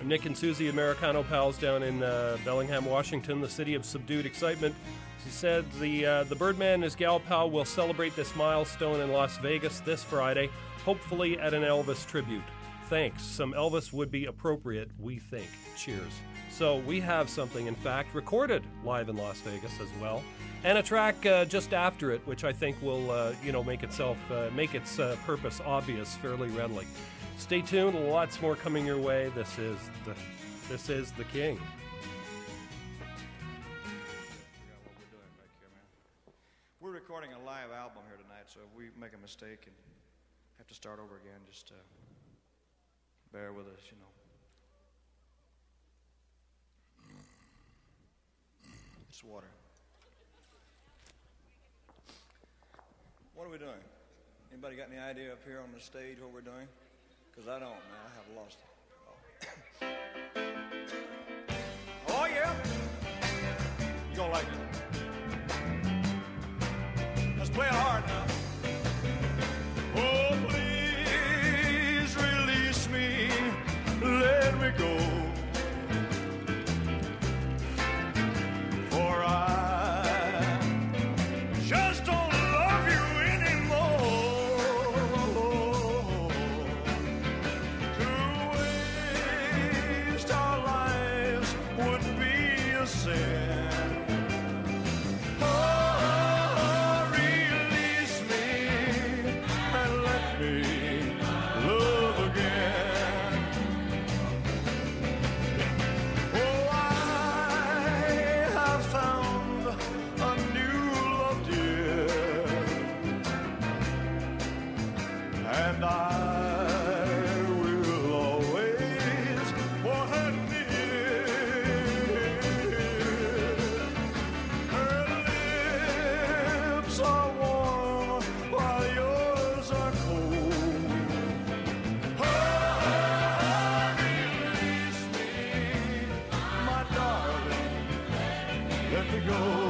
Nick and Susie Americano pals down in uh, Bellingham, Washington, the city of subdued excitement. She said the uh, the Birdman and his gal pal will celebrate this milestone in Las Vegas this Friday, hopefully at an Elvis tribute. Thanks. Some Elvis would be appropriate, we think. Cheers. So we have something, in fact, recorded live in Las Vegas as well, and a track uh, just after it, which I think will, uh, you know, make itself uh, make its uh, purpose obvious fairly readily. Stay tuned. Lots more coming your way. This is the this is the King. We're recording a live album here tonight, so if we make a mistake and have to start over again, just uh, bear with us, you know. It's water. What are we doing? Anybody got any idea up here on the stage what we're doing? Because I don't, man. I have lost it. Oh, oh yeah? You gonna like it. Let's play it hard now. Me go. For I go.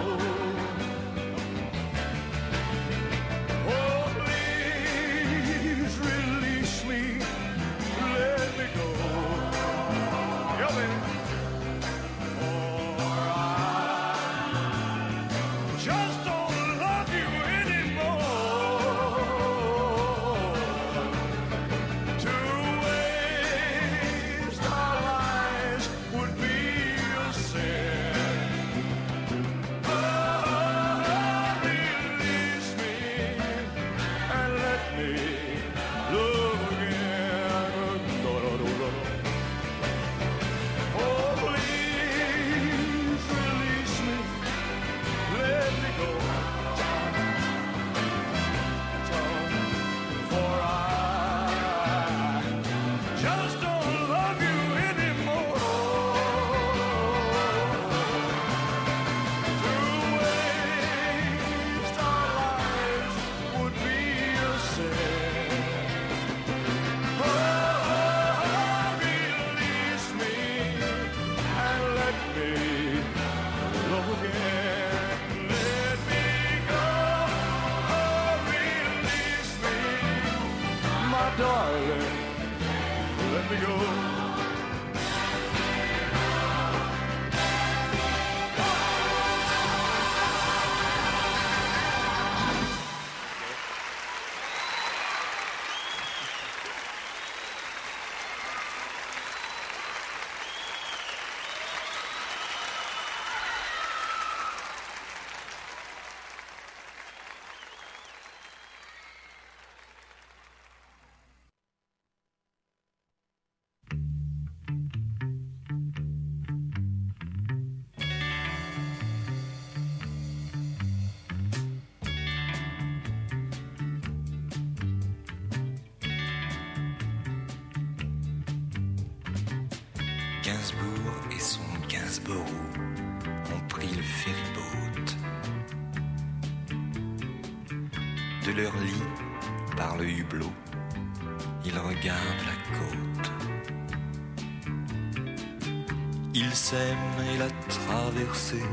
S'aiment et la traversée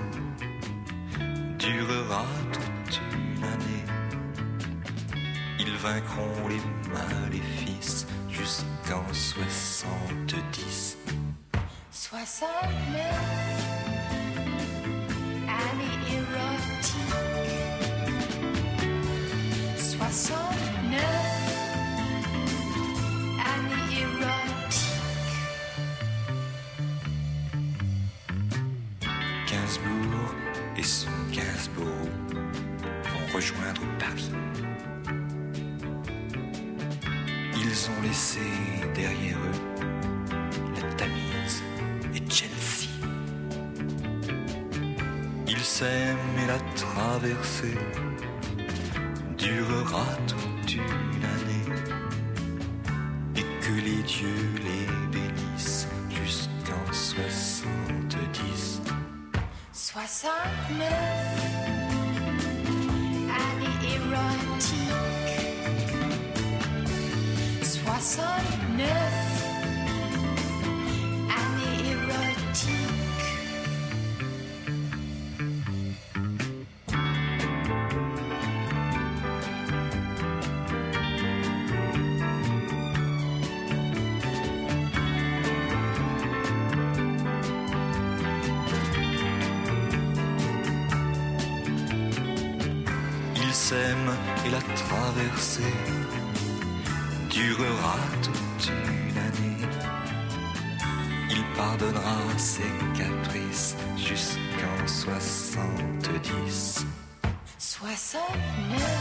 durera toute une année. Ils vaincront les maléfices jusqu'en 70. 69 Ils ont laissé derrière eux la Tamise et Chelsea. Ils s'aiment et la traversée durera toute une année et que les dieux les bénissent jusqu'en 70. 69 année érotique 69 année érotique. Ils s'aiment et la traversée durera toute une année. Il pardonnera ses caprices jusqu'en 70. 69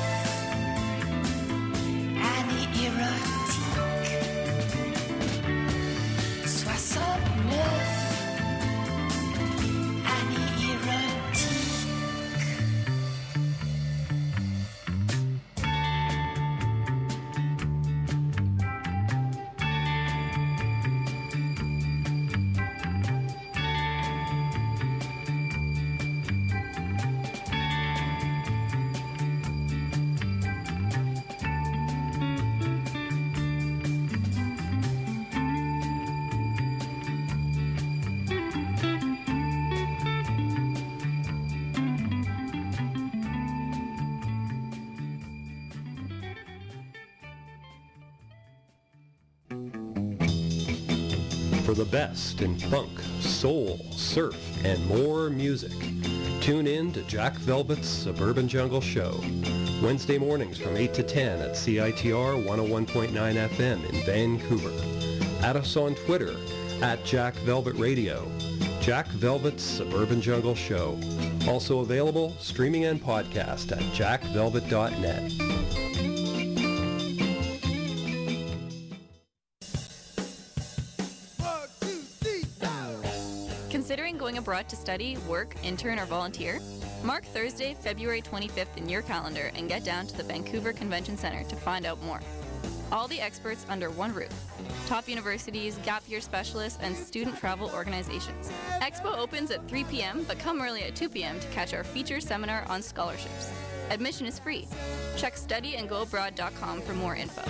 For the best in funk, soul, surf, and more music, tune in to Jack Velvet's Suburban Jungle Show. Wednesday mornings from 8 to 10 at CITR 101.9 FM in Vancouver. Add us on Twitter at Jack Velvet Radio. Jack Velvet's Suburban Jungle Show. Also available streaming and podcast at jackvelvet.net. To study, work, intern, or volunteer? Mark Thursday, February 25th in your calendar and get down to the Vancouver Convention Center to find out more. All the experts under one roof. Top universities, gap year specialists, and student travel organizations. Expo opens at 3 p.m., but come early at 2 p.m. to catch our feature seminar on scholarships. Admission is free. Check studyandgoabroad.com for more info.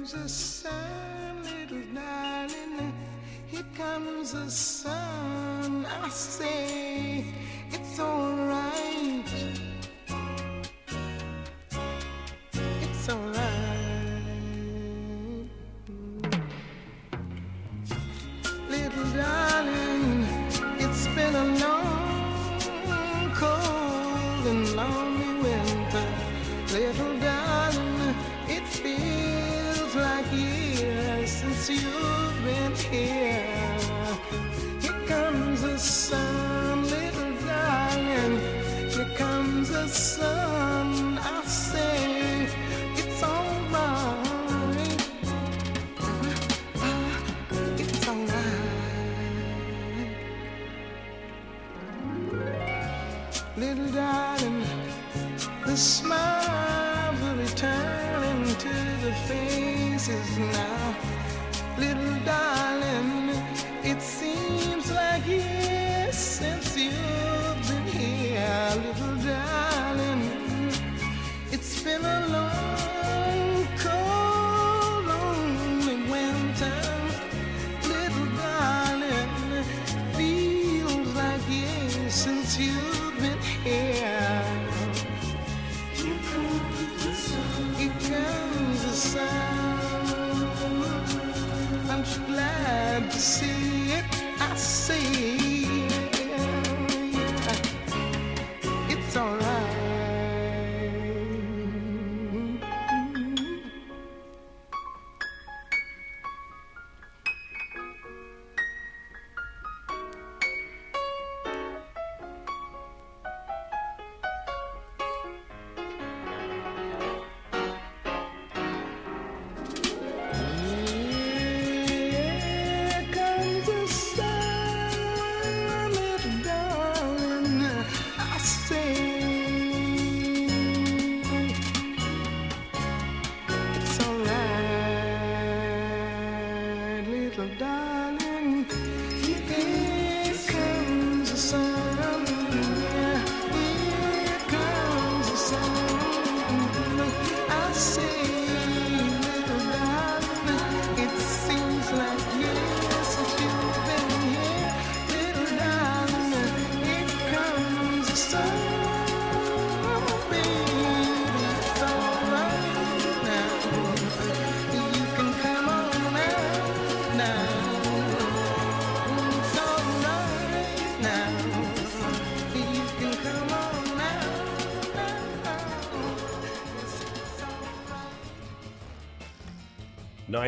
comes the sun, little darling. Here comes the sun. I say it's alright.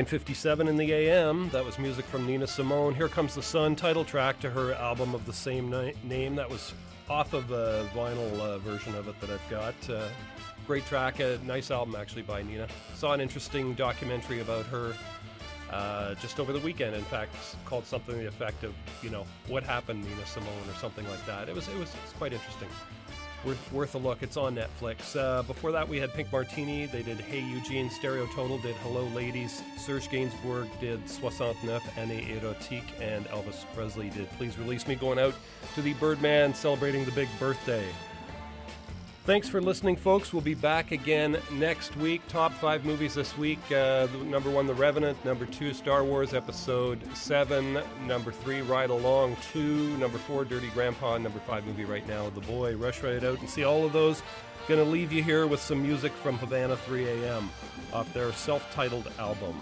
9:57 in the a.m. That was music from Nina Simone. Here comes the sun, title track to her album of the same ni- name. That was off of a vinyl uh, version of it that I've got. Uh, great track, a nice album actually by Nina. Saw an interesting documentary about her uh, just over the weekend. In fact, called something the effect of you know what happened Nina Simone or something like that. It was it was, it was quite interesting. Worth, worth a look. It's on Netflix. Uh, before that, we had Pink Martini. They did Hey Eugene. Stereo Total did Hello Ladies. Serge Gainsbourg did Soixante-neuf Année Erotique. And Elvis Presley did Please Release Me, going out to the Birdman celebrating the big birthday. Thanks for listening, folks. We'll be back again next week. Top five movies this week. Uh, number one, The Revenant. Number two, Star Wars Episode 7. Number three, Ride Along 2. Number four, Dirty Grandpa. Number five movie right now, The Boy. Rush right out and see all of those. Gonna leave you here with some music from Havana 3 AM off their self titled album.